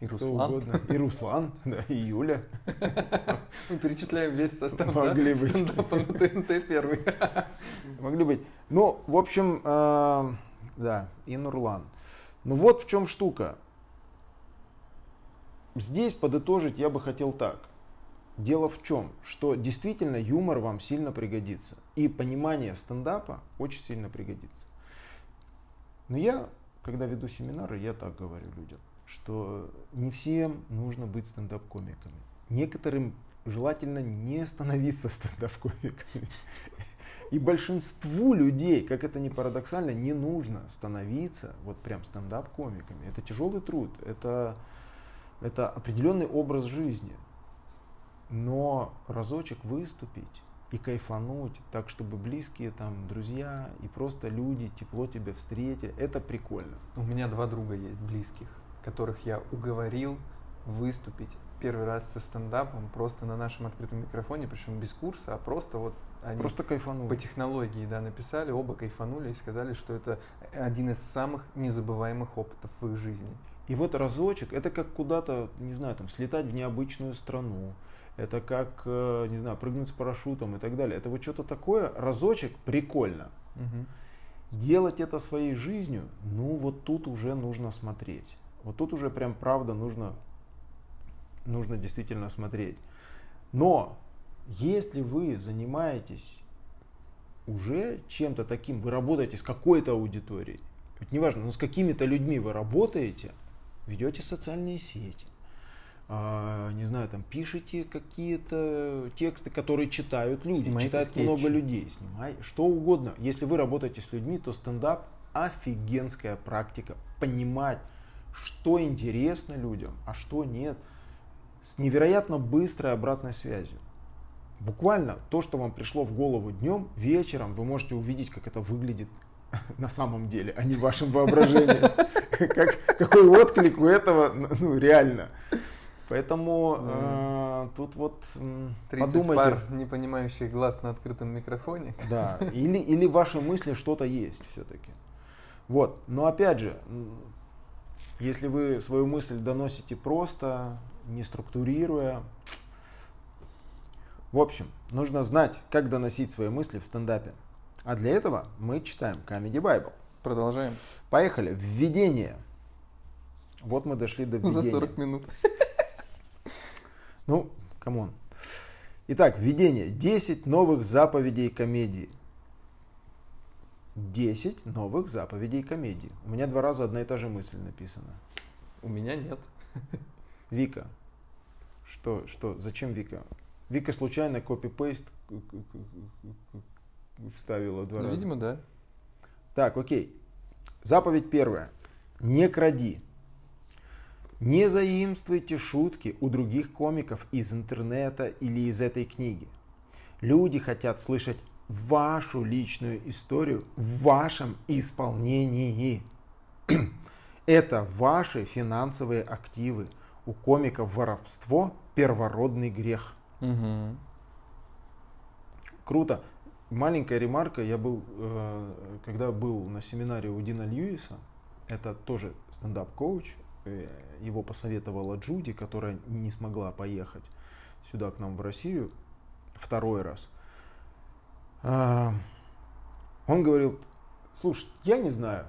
и Руслан. И Руслан, да, и Юля. Мы перечисляем весь состав Могли да, быть. стендапа на ТНТ первый. Могли быть. Ну, в общем, э, да, и Нурлан. Ну вот в чем штука. Здесь подытожить я бы хотел так. Дело в чем, что действительно юмор вам сильно пригодится. И понимание стендапа очень сильно пригодится. Но я, когда веду семинары, я так говорю людям, что не всем нужно быть стендап-комиками. Некоторым желательно не становиться стендап-комиками. И большинству людей, как это ни парадоксально, не нужно становиться вот прям стендап-комиками. Это тяжелый труд, это, это определенный образ жизни. Но разочек выступить и кайфануть, так чтобы близкие там, друзья и просто люди тепло тебя встретили, это прикольно. У меня два друга есть близких, которых я уговорил выступить первый раз со стендапом просто на нашем открытом микрофоне, причем без курса, а просто вот они Просто кайфануть. по технологии да, написали, оба кайфанули и сказали, что это один из самых незабываемых опытов в их жизни. И вот разочек, это как куда-то, не знаю, там, слетать в необычную страну, это как, э, не знаю, прыгнуть с парашютом и так далее. Это вот что-то такое, разочек прикольно. Делать это своей жизнью, ну вот тут уже нужно смотреть. Вот тут уже прям правда нужно, нужно действительно смотреть. Но если вы занимаетесь уже чем-то таким, вы работаете с какой-то аудиторией, ведь неважно, но с какими-то людьми вы работаете, ведете социальные сети, а, не знаю, там пишите какие-то тексты, которые читают люди, Снимаете читают скетчи. много людей, снимай что угодно. Если вы работаете с людьми, то стендап офигенская практика. Понимать, что интересно людям, а что нет, с невероятно быстрой обратной связью. Буквально то, что вам пришло в голову днем, вечером вы можете увидеть, как это выглядит на самом деле, а не в вашем воображении. Как, какой отклик у этого, ну, реально. Поэтому э, тут вот м, 30 подумайте. пар не понимающих глаз на открытом микрофоне. Да, или, или в вашей мысли что-то есть все-таки. Вот, но опять же, если вы свою мысль доносите просто, не структурируя, в общем, нужно знать, как доносить свои мысли в стендапе. А для этого мы читаем Comedy Bible. Продолжаем. Поехали. Введение. Вот мы дошли до введения. За 40 минут. Ну, come on. Итак, введение. 10 новых заповедей комедии. 10 новых заповедей комедии. У меня два раза одна и та же мысль написана. У меня нет. Вика. Что, что, зачем Вика? Вика случайно копи-пейст вставила два Ну, раза. видимо, да. Так, окей. Заповедь первая. Не кради. Не заимствуйте шутки у других комиков из интернета или из этой книги. Люди хотят слышать вашу личную историю в вашем исполнении. Это ваши финансовые активы. У комиков воровство – первородный грех. Мгм. Круто. Маленькая ремарка. Я был, э, когда был на семинаре у Дина Льюиса, это тоже стендап-коуч, э, его посоветовала Джуди, которая не смогла поехать сюда к нам в Россию второй раз. А, Он говорил, слушай, я не знаю,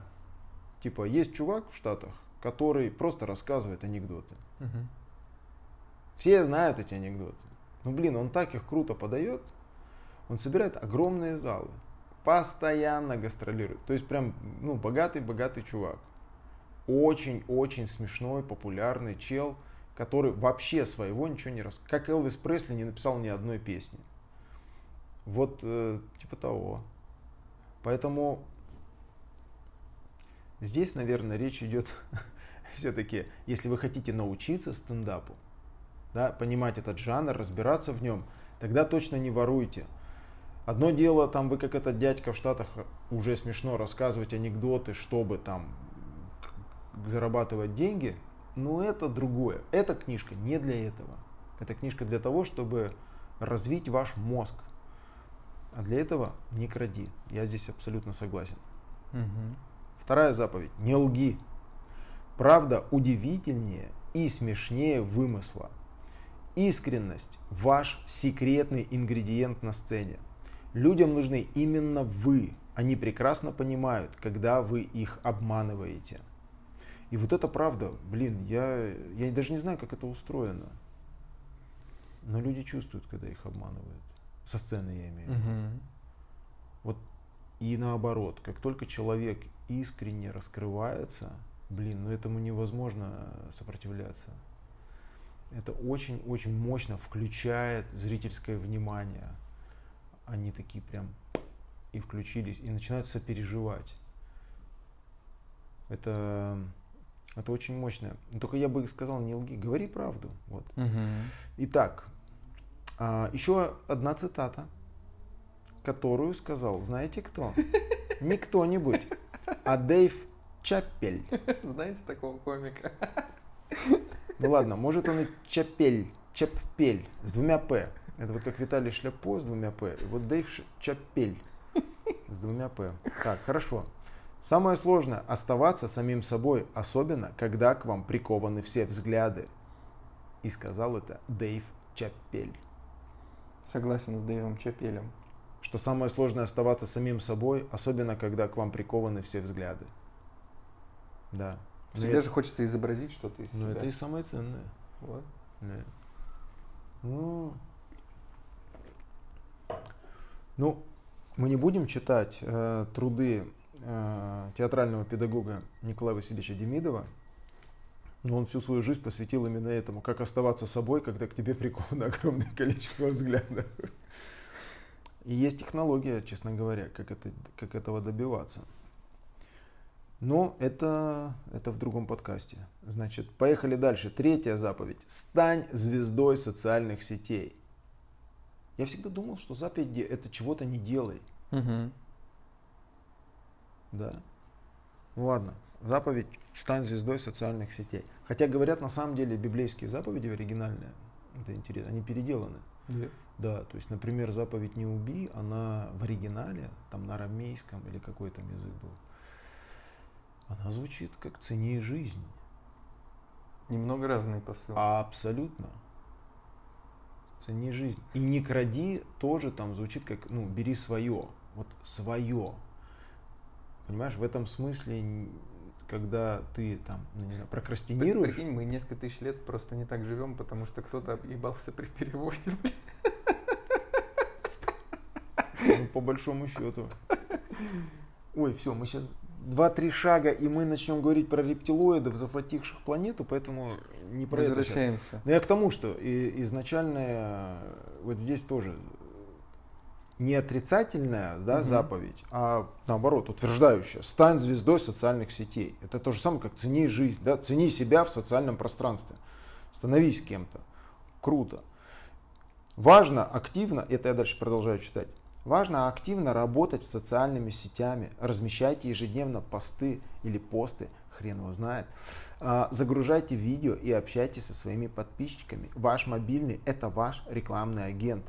типа есть чувак в Штатах, который просто рассказывает анекдоты. Все знают эти анекдоты. Ну, блин, он так их круто подает. Он собирает огромные залы. Постоянно гастролирует. То есть прям, ну, богатый-богатый чувак. Очень-очень смешной, популярный чел, который вообще своего ничего не рассказывает. Как Элвис Пресли не написал ни одной песни. Вот э, типа того. Поэтому здесь, наверное, речь идет все-таки, если вы хотите научиться стендапу, да, понимать этот жанр, разбираться в нем, тогда точно не воруйте. Одно дело, там вы как этот дядька в Штатах уже смешно рассказывать анекдоты, чтобы там зарабатывать деньги, но это другое. Эта книжка не для этого. Эта книжка для того, чтобы развить ваш мозг. А для этого не кради. Я здесь абсолютно согласен. Мгм. Вторая заповедь. Не лги. Правда удивительнее и смешнее вымысла. Искренность – ваш секретный ингредиент на сцене. Людям нужны именно вы. Они прекрасно понимают, когда вы их обманываете. И вот это правда, блин, я, я даже не знаю, как это устроено. Но люди чувствуют, когда их обманывают. Со сцены я имею в виду. Вот и наоборот, как только человек искренне раскрывается, блин, ну этому невозможно сопротивляться. Это очень-очень мощно включает зрительское внимание. Они такие прям и включились, и начинают сопереживать. Это, это очень мощно. Но Только я бы сказал, не лги, говори правду. Вот. Мгм. Итак, еще одна цитата, которую сказал, знаете кто? Не кто-нибудь, а Дэйв Чаппель. Знаете такого комика? Ну ладно, может он и Чапель, Чаппель с двумя П. Это вот как Виталий Шляпо с двумя П. И вот Дэйв Чаппель с двумя П. Так, хорошо. Самое сложное – оставаться самим собой, особенно когда к вам прикованы все взгляды. И сказал это Дэйв Чаппель. Согласен с Дэйвом Чапелем. что самое сложное оставаться самим собой, особенно когда к вам прикованы все взгляды. Да. Но Всегда это- же хочется изобразить что-то из но себя. это и самое ценное. Вот. Да. Ну, ну, мы не будем читать э, труды э, театрального педагога Николая Васильевича Демидова, но он всю свою жизнь посвятил именно этому, как оставаться собой, когда к тебе приковано огромное количество взглядов. И есть технология, честно говоря, как, это, как этого добиваться. Но это, это в другом подкасте. Значит, поехали дальше. Третья заповедь. Стань звездой социальных сетей. Я всегда думал, что заповеди это чего-то не делай. Мгм. Да. Ладно. Заповедь стань звездой социальных сетей. Хотя говорят, на самом деле библейские заповеди оригинальные. Это интересно. Они переделаны. Да. Да, то есть, например, заповедь не убий, она в оригинале, там на арамейском или какой там язык был, она звучит как цени жизнь. Немного разные посылы. А абсолютно. Цени жизнь. И не кради тоже там звучит как, ну, бери свое. Вот свое. Понимаешь, в этом смысле, когда ты там, ну, не знаю, прокрастинируешь, Прикинь, мы несколько тысяч лет просто не так живем, потому что кто-то объебался при переводе. ну, по большому счету. Ой, все, мы сейчас два-три шага, и мы начнем говорить про рептилоидов, захвативших планету, поэтому не про это щас. Возвращаемся. Но я к тому, что и, изначальная, вот здесь тоже не отрицательная да, Мгм. заповедь, а наоборот, утверждающая. Стань звездой социальных сетей. Это то же самое, как цени жизнь. Да? Цени себя в социальном пространстве. Становись кем-то. Круто. Важно активно, это я дальше продолжаю читать, важно активно работать с социальными сетями, размещайте ежедневно посты или посты, хрен его знает, А, загружайте видео и общайтесь со своими подписчиками. Ваш мобильный – это ваш рекламный агент.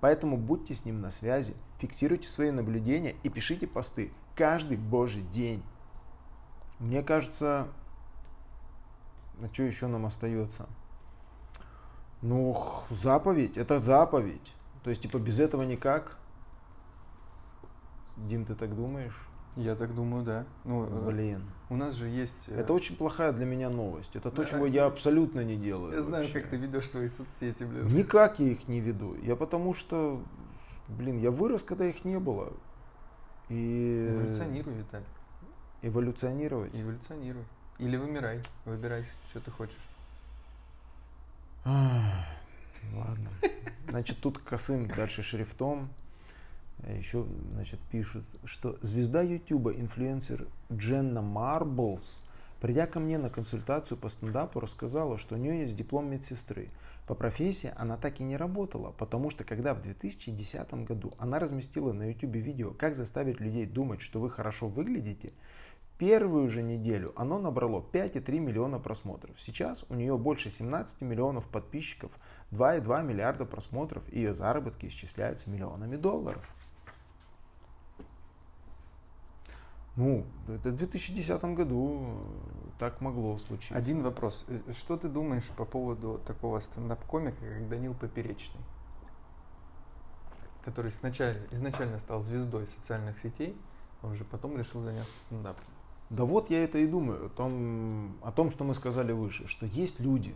Поэтому будьте с ним на связи, фиксируйте свои наблюдения и пишите посты каждый божий день. Мне кажется, а что еще нам остается? Ну, заповедь, это заповедь. То есть, типа, без этого никак. Дим, ты так думаешь? Я так думаю, да. Ну, э, Блин. у нас же есть... э, Это очень плохая для меня новость. Это то, Да. чего я абсолютно не делаю. Я знаю, вообще. как ты ведешь свои соцсети, блин. Никак я их не веду. Я потому что, блин, я вырос, когда их не было. И Эволюционируй, Виталий. эволюционировать. Эволюционируй. Или вымирай. Выбирай, что ты хочешь. Ладно. Значит, тут косым дальше шрифтом. Еще, значит, пишут, что звезда Ютуба, инфлюенсер Дженна Марблс, придя ко мне на консультацию по стендапу, рассказала, что у нее есть диплом медсестры. По профессии она так и не работала, потому что когда в 2010 году она разместила на YouTube видео «Как заставить людей думать, что вы хорошо выглядите», первую же неделю оно набрало 5,3 миллиона просмотров. Сейчас у нее больше 17 миллионов подписчиков, 2,2 миллиарда просмотров, и ее заработки исчисляются миллионами долларов. Ну, это в 2010 году так могло случиться. Один вопрос. Э, Что ты думаешь по поводу такого стендап-комика, как Данил Поперечный? Который сначала, изначально стал звездой социальных сетей, а уже потом решил заняться стендапом. Да вот я это и думаю, о том, о том, что мы сказали выше, что есть люди,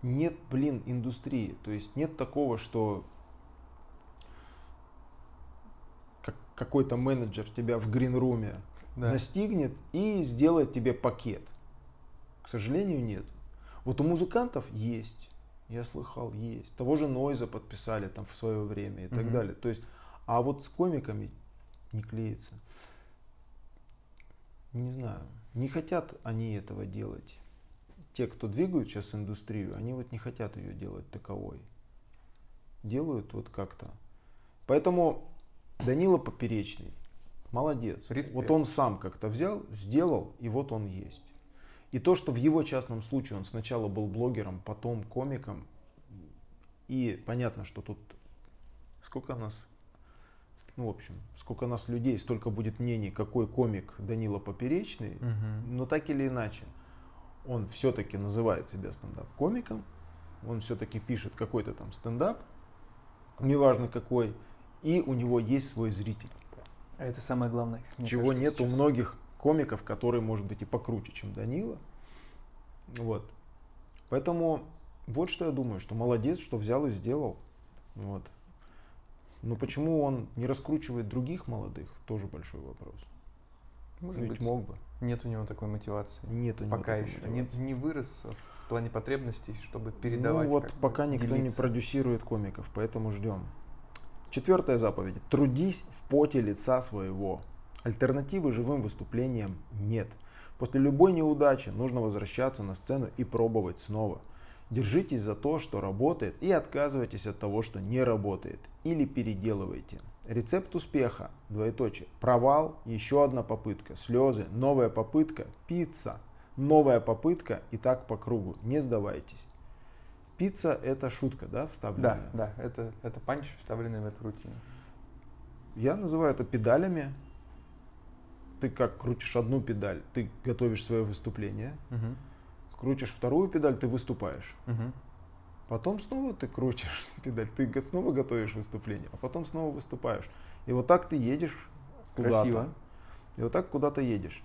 нет, блин, индустрии. То есть нет такого, что как- какой-то менеджер тебя в гринруме Да. настигнет и сделает тебе пакет. К сожалению, нет. Вот у музыкантов есть, я слыхал, есть. Того же Нойза подписали там в свое время и так Мгм. далее. То есть, а вот с комиками не клеится. Не знаю. Не хотят они этого делать. Те, кто двигают сейчас индустрию, они вот не хотят ее делать таковой. Делают вот как-то. Поэтому Данила Поперечный, молодец. Респект. Вот он сам как-то взял, сделал, и вот он есть. И то, что в его частном случае он сначала был блогером, потом комиком, и понятно, что тут сколько нас, ну, в общем, сколько нас людей, столько будет мнений, какой комик Данила Поперечный, Мгм. но так или иначе, он все-таки называет себя стендап-комиком, он все-таки пишет какой-то там стендап, неважно какой, и у него есть свой зритель. А Это самое главное. Чего кажется, нет у сейчас. многих комиков, которые, может быть, и покруче, чем Данила. Вот. Поэтому вот что я думаю, что молодец, что взял и сделал. Вот. Но почему он не раскручивает других молодых, тоже большой вопрос. Может Ведь быть, мог бы. нет у него такой мотивации. Нет у него Пока еще. мотивации. Не, не вырос в плане потребностей, чтобы передавать. Ну вот как бы, пока никто не делиться. продюсирует комиков, поэтому ждем. Четвертая заповедь. Трудись в поте лица своего. Альтернативы живым выступлениям нет. После любой неудачи нужно возвращаться на сцену и пробовать снова. Держитесь за то, что работает, и отказывайтесь от того, что не работает. Или переделывайте. Рецепт успеха. Двоеточие. Провал. Еще одна попытка. Слезы. Новая попытка. Пицца. Новая попытка. И так по кругу. Не сдавайтесь. Пицца это шутка, да, Да, вставленная? да, это, это панч, вставленный в эту рутину. Я называю это педалями. Ты как крутишь одну педаль, ты готовишь свое выступление. Мгм. Крутишь вторую педаль, ты выступаешь. Мгм. Потом снова ты крутишь педаль, ты снова готовишь выступление, а потом снова выступаешь. И вот так ты едешь куда-то. Красиво. И вот так куда-то едешь.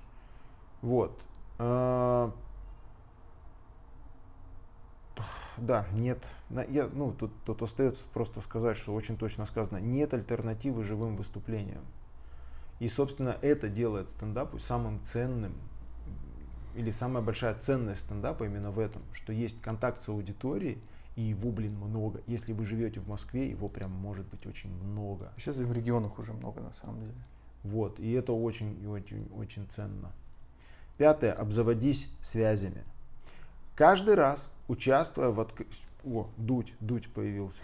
Вот. А, Да, нет. Я, ну, тут, тут остается просто сказать, что очень точно сказано. Нет альтернативы живым выступлениям. И, собственно, это делает стендапу самым ценным или самая большая ценность стендапа именно в этом, что есть контакт с аудиторией, и его, блин, много. Если вы живете в Москве, его прям может быть очень много. Сейчас и в регионах уже много на самом деле. Вот, и это очень, и очень, очень ценно. Пятое. Обзаводись связями. Каждый раз, участвуя в отк... О, дуть, дуть появился.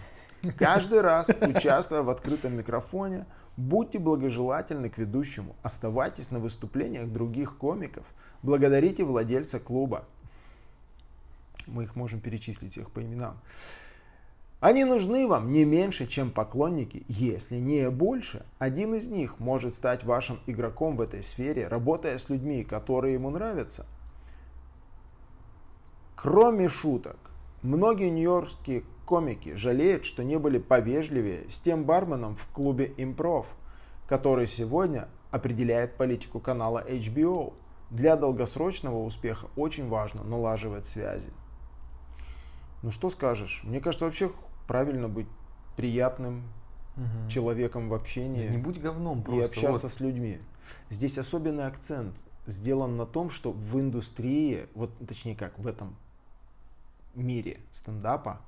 Каждый раз, участвуя в открытом микрофоне, будьте благожелательны к ведущему, оставайтесь на выступлениях других комиков, благодарите владельца клуба. Мы их можем перечислить всех по именам. Они нужны вам не меньше, чем поклонники, если не больше. Один из них может стать вашим игроком в этой сфере, работая с людьми, которые ему нравятся. Кроме шуток, многие нью-йоркские комики жалеют, что не были повежливее с тем барменом в клубе импров, который сегодня определяет политику канала HBO. Для долгосрочного успеха очень важно налаживать связи. Ну что скажешь? Мне кажется, вообще правильно быть приятным Мгм. человеком в Да общении не будь говном и просто. общаться вот. с людьми. Здесь особенный акцент сделан на том, что в индустрии, вот точнее как в этом мире стендапа,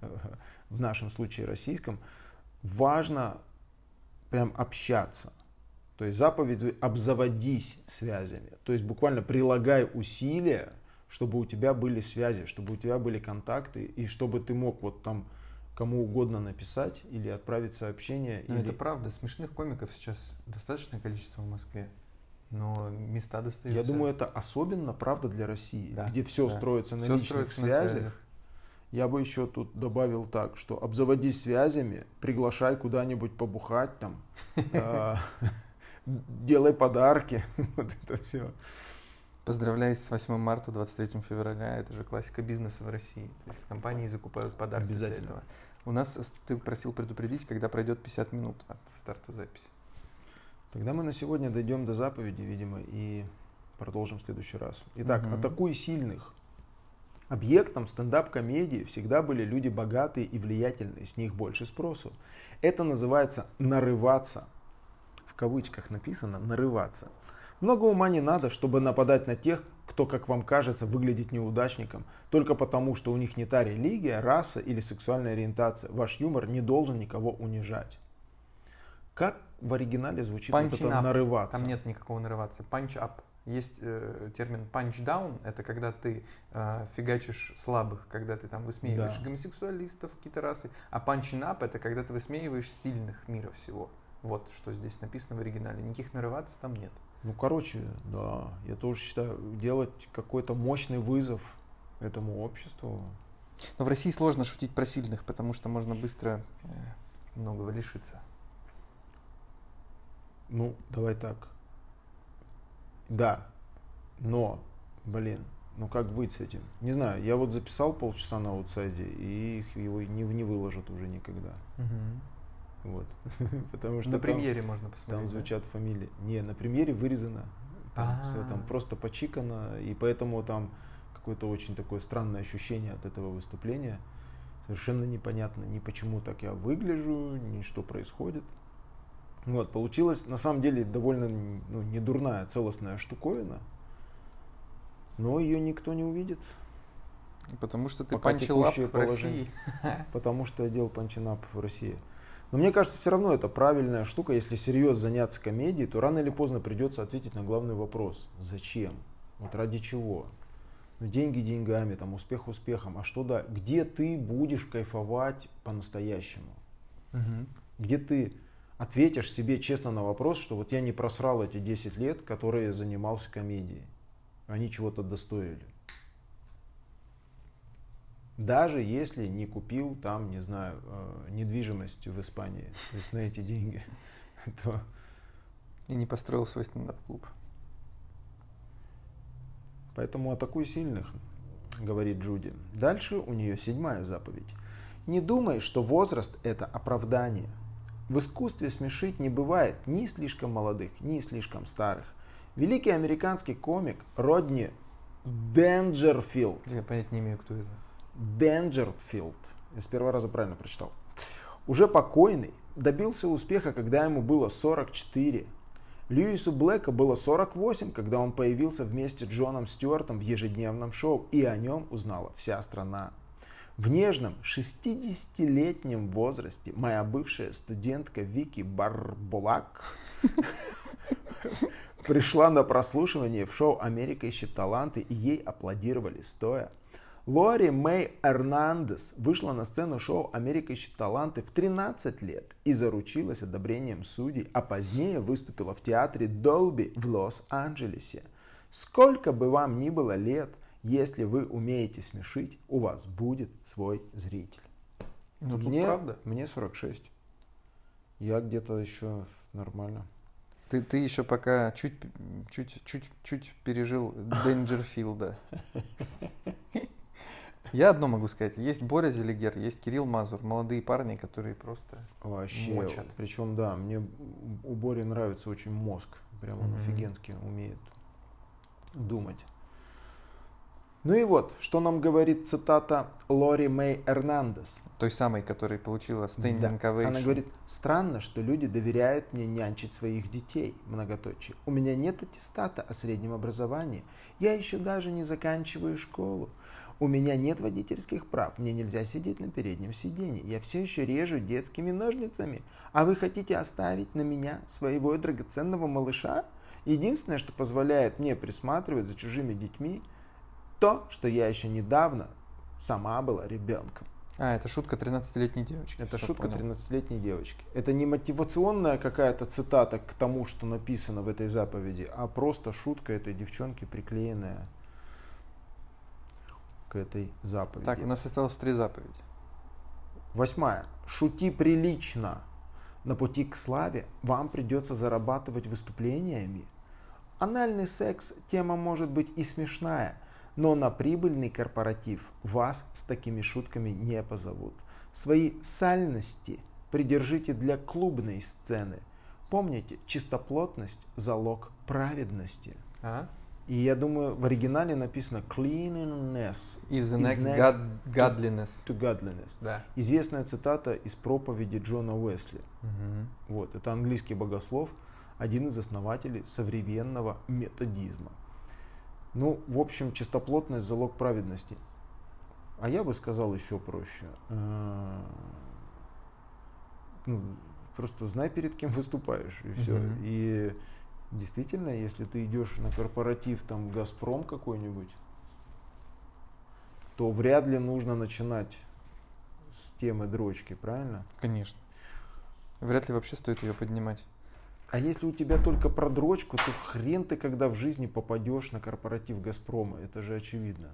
в нашем случае российском, важно прям общаться. То есть заповедь обзаводись связями. То есть буквально прилагай усилия, чтобы у тебя были связи, чтобы у тебя были контакты, и чтобы ты мог вот там кому угодно написать или отправить сообщение. Ну, или... Это правда, смешных комиков сейчас достаточное количество в Москве, но места достаются. Я думаю, это особенно правда для России, Да, где все да. строится на Всё личных строится на связях. связях. Я бы еще тут добавил так, что обзаводись связями, приглашай куда-нибудь побухать там, а, делай подарки, вот это все. Поздравляю с 8 марта, 23 февраля. Это же классика бизнеса в России. То есть компании закупают подарки для Обязательно. этого. У нас с- ты просил предупредить, когда пройдет 50 минут от старта записи. Тогда мы на сегодня дойдем до заповеди, видимо, и продолжим в следующий раз. Итак, Мгм. атакуй сильных. Объектом стендап-комедии всегда были люди богатые и влиятельные, с них больше спросу. Это называется нарываться. В кавычках написано нарываться. Много ума не надо, чтобы нападать на тех, кто, как вам кажется, выглядит неудачником, только потому, что у них не та религия, раса или сексуальная ориентация. Ваш юмор не должен никого унижать. Как в оригинале звучит вот Punching это up. нарываться? Там нет никакого нарываться. Punch up. Есть э, термин punch down. Это когда ты э, фигачишь слабых, когда ты там высмеиваешь Да. гомосексуалистов, какие-то расы. А up это когда ты высмеиваешь сильных мира всего. Вот что здесь написано в оригинале. Никаких нарываться там нет. Ну, короче, да, я тоже считаю, делать какой-то мощный вызов этому обществу. Но в России сложно шутить про сильных, потому что можно быстро э, многого лишиться. Ну, давай так. Да, но, блин, ну как быть с этим? Не знаю, я вот записал полчаса на аутсайде, и их его не, не выложат уже никогда. Вот. Потому что На там- премьере можно посмотреть. Там да? звучат фамилии. Не, на премьере вырезано. Там все там А. просто почикано. И поэтому там какое-то очень такое странное ощущение от этого выступления. Совершенно непонятно ни почему так я выгляжу, ни что происходит. Вот, получилось на самом деле довольно ну, недурная целостная штуковина. Но ее никто не увидит, Потому что ты Пока панчил ап текущее в. России. потому что я делал панчинап в России. Но мне кажется, все равно это правильная штука. Если серьезно заняться комедией, то рано или поздно придется ответить на главный вопрос. Зачем? Вот ради чего? Ну, деньги деньгами, там, успех успехом. А что да? Где ты будешь кайфовать по-настоящему? Где ты ответишь себе честно на вопрос, что вот я не просрал эти 10 лет, которые занимался комедией. Они чего-то достоили. Даже если не купил там, не знаю, э, недвижимость в Испании, то есть на эти деньги, то И не построил свой стендап-клуб. Поэтому атакуй сильных, говорит Джуди. Дальше у нее седьмая заповедь. Не думай, что возраст это оправдание. В искусстве смешить не бывает ни слишком молодых, ни слишком старых. Великий американский комик Родни Денджерфилд Я понять не имею, кто это. Денджерфилд, я с первого раза правильно прочитал, уже покойный, добился успеха, когда ему было 44. Льюису Блэка было 48, когда он появился вместе с Джоном Стюартом в ежедневном шоу, и о нем узнала вся страна. В нежном 60-летнем возрасте моя бывшая студентка Вики Барбулак пришла на прослушивание в шоу «Америка ищет таланты», и ей аплодировали стоя. Лори Мэй Эрнандес вышла на сцену шоу «Америка ищет таланты» в 13 лет и заручилась одобрением судей, а позднее выступила в театре Долби в Лос-Анджелесе. Сколько бы вам ни было лет, если вы умеете смешить, у вас будет свой зритель. Ну, тут мне, правда. Мне 46. Я где-то еще нормально. Ты, ты еще пока чуть, чуть, чуть, чуть пережил Денджерфилда. Я одно могу сказать. Есть Боря Зелегер, есть Кирилл Мазур. Молодые парни, которые просто... Вообще. Мочат. Причем, да, мне у Бори нравится очень мозг. Прям он Мгм. офигенски умеет думать. Ну и вот, что нам говорит цитата Лори Мэй Эрнандес. Той самой, которая получила standing Да. Она говорит, странно, что люди доверяют мне нянчить своих детей, многоточие. У меня нет аттестата о среднем образовании. Я еще даже не заканчиваю школу. У меня нет водительских прав. Мне нельзя сидеть на переднем сиденье. Я все еще режу детскими ножницами. А вы хотите оставить на меня своего драгоценного малыша? Единственное, что позволяет мне присматривать за чужими детьми, то, что я еще недавно сама была ребенком. А, это шутка 13-летней девочки. Это шутка понял. 13-летней девочки. Это не мотивационная какая-то цитата к тому, что написано в этой заповеди, а просто шутка этой девчонки, приклеенная к этой заповеди. Так, у нас осталось три заповеди. Восьмая. Шути прилично. На пути к славе вам придется зарабатывать выступлениями. Анальный секс – тема может быть и смешная, но на прибыльный корпоратив вас с такими шутками не позовут. Свои сальности придержите для клубной сцены. Помните, чистоплотность – залог праведности. А? И я думаю, в оригинале написано cleanliness Is the is next next God, godliness. to godliness. Да. Известная цитата из проповеди Джона Уэсли. Мгм. Вот, это английский богослов, один из основателей современного методизма. Ну, в общем, чистоплотность – залог праведности. А я бы сказал еще проще. Э, Ну, просто знай, перед кем выступаешь, и все. Мгм. И действительно, если ты идешь на корпоратив, там, Газпром какой-нибудь, то вряд ли нужно начинать с темы дрочки, правильно? Конечно. Вряд ли вообще стоит ее поднимать. А если у тебя только про дрочку, то хрен ты когда в жизни попадешь на корпоратив Газпрома. Это же очевидно.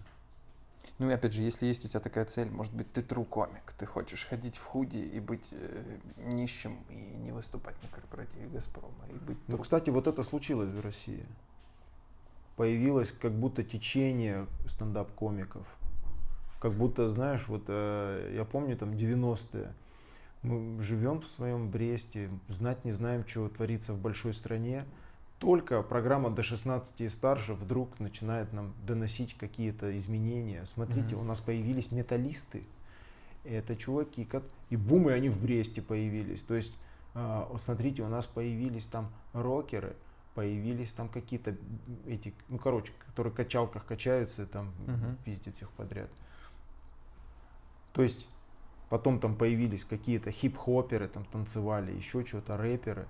Ну и опять же, если есть у тебя такая цель, может быть, ты true комик, ты хочешь ходить в худи и быть э, нищим и не выступать на корпоративе Газпрома, и быть Ну, true. кстати, вот это случилось в России. Появилось как будто течение стендап-комиков. Как будто, знаешь, вот э, я помню там 90-е. Мы живем в своем Бресте, знать не знаем, что творится в большой стране. Только программа до 16 и старше вдруг начинает нам доносить какие-то изменения. Смотрите, Мгм. у нас появились металлисты. Это чуваки, и бумы они в Бресте появились. То есть, а, смотрите, у нас появились там рокеры, появились там какие-то эти, ну короче, которые в качалках качаются, там Мгм. пиздят всех подряд. То есть потом там появились какие-то хип-хоперы, там танцевали, еще что-то, рэперы.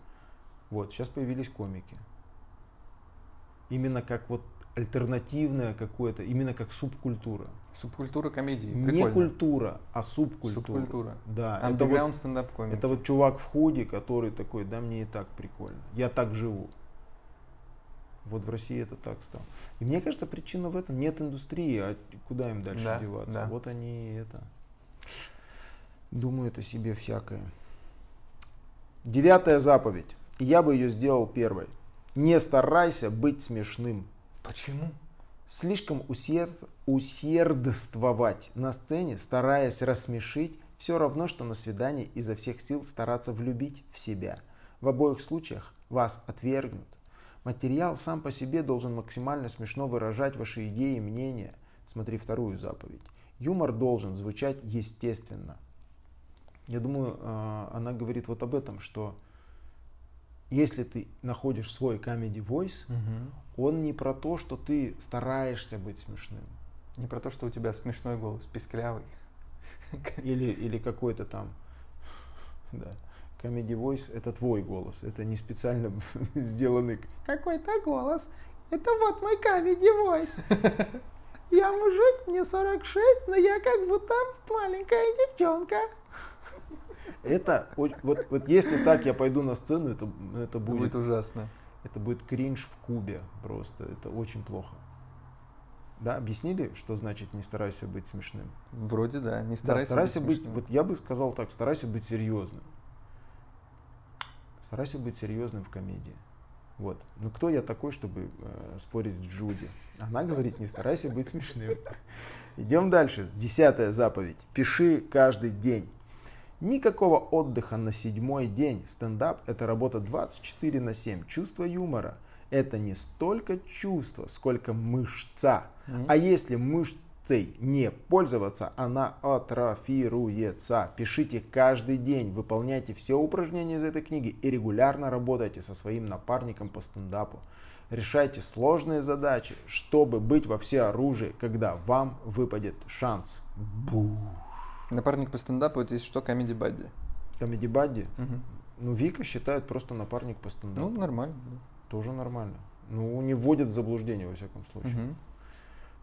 Вот, сейчас появились комики. Именно как вот альтернативное какое-то, именно как субкультура. Субкультура комедии. Не Прикольно. культура, а субкультура. Субкультура. Да, это вот, стендап комик. это вот чувак в худи, который такой, да мне и так прикольно. Я так живу. Вот в России это так стало. И мне кажется, причина в этом. Нет индустрии, а куда им дальше Да, деваться? да. Вот они это думают о себе всякое. Девятая заповедь. Я бы ее сделал первой. Не старайся быть смешным. Почему? Слишком усерд- усердствовать на сцене, стараясь рассмешить, все равно, что на свидании изо всех сил стараться влюбить в себя. В обоих случаях вас отвергнут. Материал сам по себе должен максимально смешно выражать ваши идеи и мнения. Смотри вторую заповедь. Юмор должен звучать естественно. Я думаю, э, она говорит вот об этом, что если ты находишь свой comedy voice, Мгм. он не про то, что ты стараешься быть смешным. Не про то, что у тебя смешной голос, писклявый. Или, или какой-то там... Да. Comedy voice это твой голос. Это не специально сделанный какой-то голос. Это вот мой comedy voice. Я мужик, мне 46, но я как будто маленькая девчонка. Это вот, вот если так я пойду на сцену, это, это будет будет ужасно. Это будет кринж в кубе просто. Это очень плохо. Да, объяснили, что значит не старайся быть смешным? Вроде да, не Да, старайся, старайся быть, смешным. вот я бы сказал так, старайся быть серьезным. Старайся быть серьезным в комедии. Вот. Ну кто я такой, чтобы э, спорить с Джуди? Она говорит, не старайся быть смешным. Идем дальше. Десятая заповедь. Пиши каждый день. Никакого отдыха на седьмой день. Стендап – это работа 24 на 7. Чувство юмора – это не столько чувство, сколько мышца. Мгм. А если мышцей не пользоваться, она атрофируется. Пишите каждый день, выполняйте все упражнения из этой книги и регулярно работайте со своим напарником по стендапу. Решайте сложные задачи, чтобы быть во всеоружии, когда вам выпадет шанс. Бу. Напарник по стендапу это есть что, комеди бадди. Комеди Бадди. Ну, Вика считает просто напарник по стендапу. Ну, нормально. Тоже нормально. Ну, не вводит в заблуждение, во всяком случае. Мгм.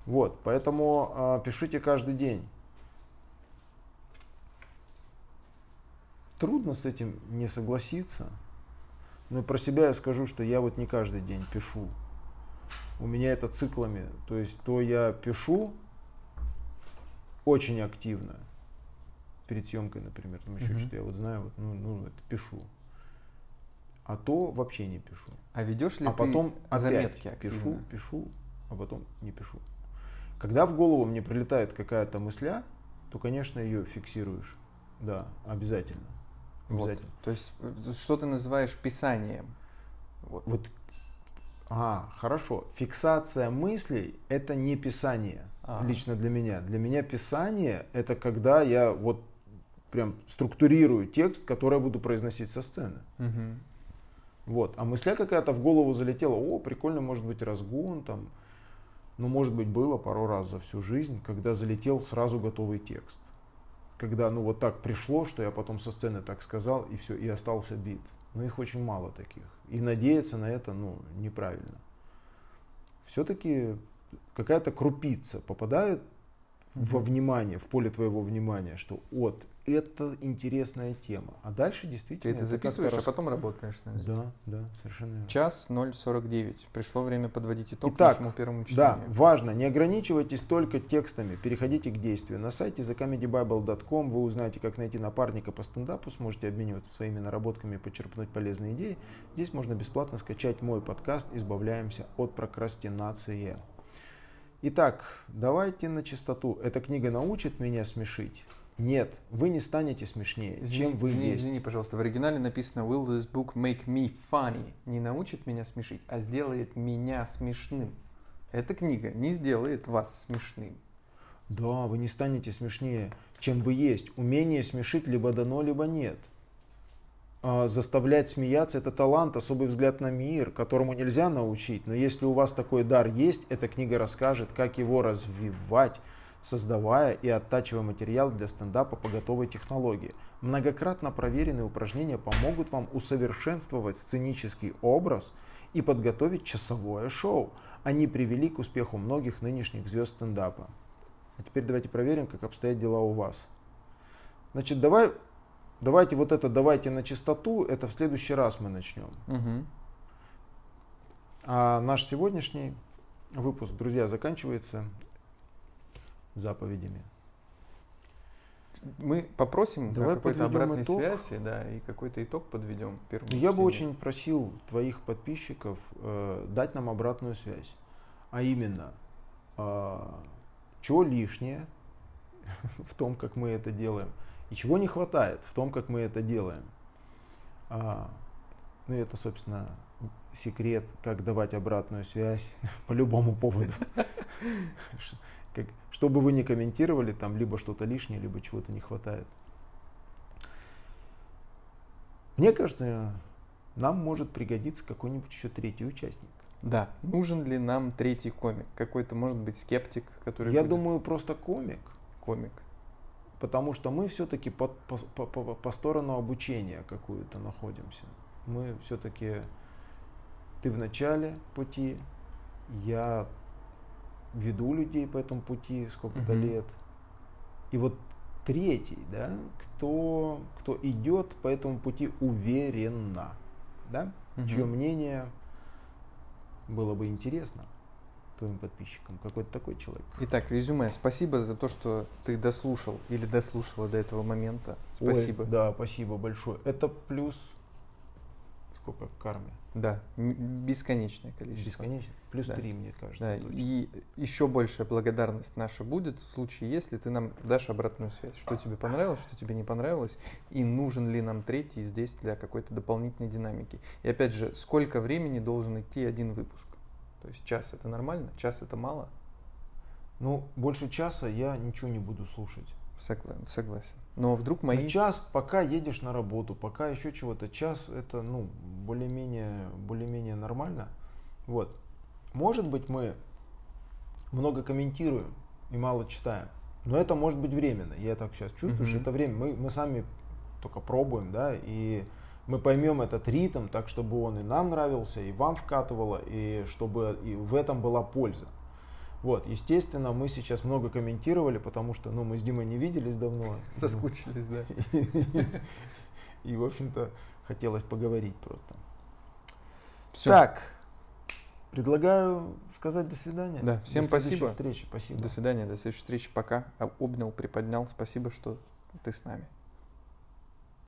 Вот, поэтому а, пишите каждый день. Трудно с этим не согласиться. Но про себя я скажу, что я вот не каждый день пишу. У меня это циклами. То есть то я пишу очень активно. Перед съемкой, например, там еще Мгм. что-то я вот знаю, вот, ну, ну, это пишу. а то вообще не пишу. А ведешь ли а ты потом заметки пишу, активно? пишу, а потом не пишу. Когда в голову мне прилетает какая-то мысля, то, конечно, ее фиксируешь. Да, обязательно. Вот. Обязательно. То есть, э, что ты называешь писанием? Вот. Вот. А, хорошо. Фиксация мыслей – это не писание. Ага. Лично для меня. Для меня писание – это когда я вот прям структурирую текст, который я буду произносить со сцены. Мгм. Вот. А мысля какая-то в голову залетела, о, прикольно, может быть, разгон там. Ну, может быть, было пару раз за всю жизнь, когда залетел сразу готовый текст. Когда, ну, вот так пришло, что я потом со сцены так сказал, и все, и остался бит. Но их очень мало таких. И надеяться на это, ну, неправильно. Все-таки какая-то крупица попадает во внимание, в поле твоего внимания, что вот, это интересная тема. А дальше Ты действительно... это это записываешь, а рас- потом работаешь этим. Да, да, совершенно верно. Час 049. Пришло время подводить итог Итак, нашему первому Да, чтению. важно, не ограничивайтесь только текстами, переходите к действию. На сайте thecomedybible.com вы узнаете, как найти напарника по стендапу, сможете обмениваться своими наработками и почерпнуть полезные идеи. Здесь можно бесплатно скачать мой подкаст «Избавляемся от прокрастинации». Итак, давайте на чистоту. Эта книга научит меня смешить? Нет, вы не станете смешнее, Извини, чем вы извини, есть. извини, пожалуйста. В оригинале написано Will this book make me funny? Не научит меня смешить, а сделает меня смешным. Эта книга не сделает вас смешным. Да, вы не станете смешнее, чем вы есть. Умение смешить либо дано, либо нет. А, Заставлять смеяться – это талант, особый взгляд на мир, которому нельзя научить. Но если у вас такой дар есть, эта книга расскажет, как его развивать, создавая и оттачивая материал для стендапа по готовой технологии. Многократно проверенные упражнения помогут вам усовершенствовать сценический образ и подготовить часовое шоу. Они привели к успеху многих нынешних звезд стендапа. А теперь давайте проверим, как обстоят дела у вас. Значит, давай, давайте вот это, давайте на чистоту, это в следующий раз мы начнем. Мгм. А наш сегодняшний выпуск, друзья, заканчивается заповедями. Мы попросим Давай какой-то обратной итог. связи, да, и какой-то итог подведем. я бы чтению. очень просил твоих подписчиков э, дать нам обратную связь. А именно, чего лишнее в том, как мы это делаем, и чего не хватает в том, как мы это делаем. А, ну, и это, собственно, секрет, как давать обратную связь по любому поводу. Как- Что бы вы ни комментировали, там либо что-то лишнее, либо чего-то не хватает. Мне кажется, нам может пригодиться какой-нибудь еще третий участник. Да, нужен ли нам третий комик? Какой-то, может быть, скептик, который Я будет думаю, просто комик, комик. Потому что мы все-таки по, по, по- по- сторону обучения какую-то находимся. Мы все-таки, ты в начале пути, я веду людей по этому пути сколько-то Мгм. лет. И вот третий, да, кто, кто идет по этому пути уверенно, да, Мгм. чье мнение было бы интересно твоим подписчикам. Какой-то такой человек. Итак, резюме. Спасибо за то, что ты дослушал или дослушала до этого момента. Ой, Спасибо. да, спасибо большое. Это плюс сколько карме? Да, бесконечное количество. Бесконечно. Плюс Да. три, мне кажется. Да, точно. и еще большая благодарность наша будет в случае, если ты нам дашь обратную связь. Что тебе понравилось, что тебе не понравилось, и нужен ли нам третий здесь для какой-то дополнительной динамики. И опять же, сколько времени должен идти один выпуск? То есть час это нормально, час это мало? Ну, больше часа я ничего не буду слушать. Согла- согласен. Но вдруг мои... час, пока едешь на работу, пока еще чего-то, час это, ну, более-менее, более-менее нормально. Вот. Может быть, мы много комментируем и мало читаем. Но это может быть временно. Я так сейчас чувствую, что Мгм. это время. Мы, мы сами только пробуем, да, и мы поймем этот ритм так, чтобы он и нам нравился, и вам вкатывало, и чтобы и в этом была польза. Вот, естественно, мы сейчас много комментировали, потому что, ну, мы с Димой не виделись давно. Соскучились, да. И, в общем-то, хотелось поговорить просто. Все. Так, предлагаю сказать до свидания. Да, всем До спасибо. встречи. Спасибо. До свидания, до следующей встречи. Пока. Обнял, приподнял. Спасибо, что ты с нами.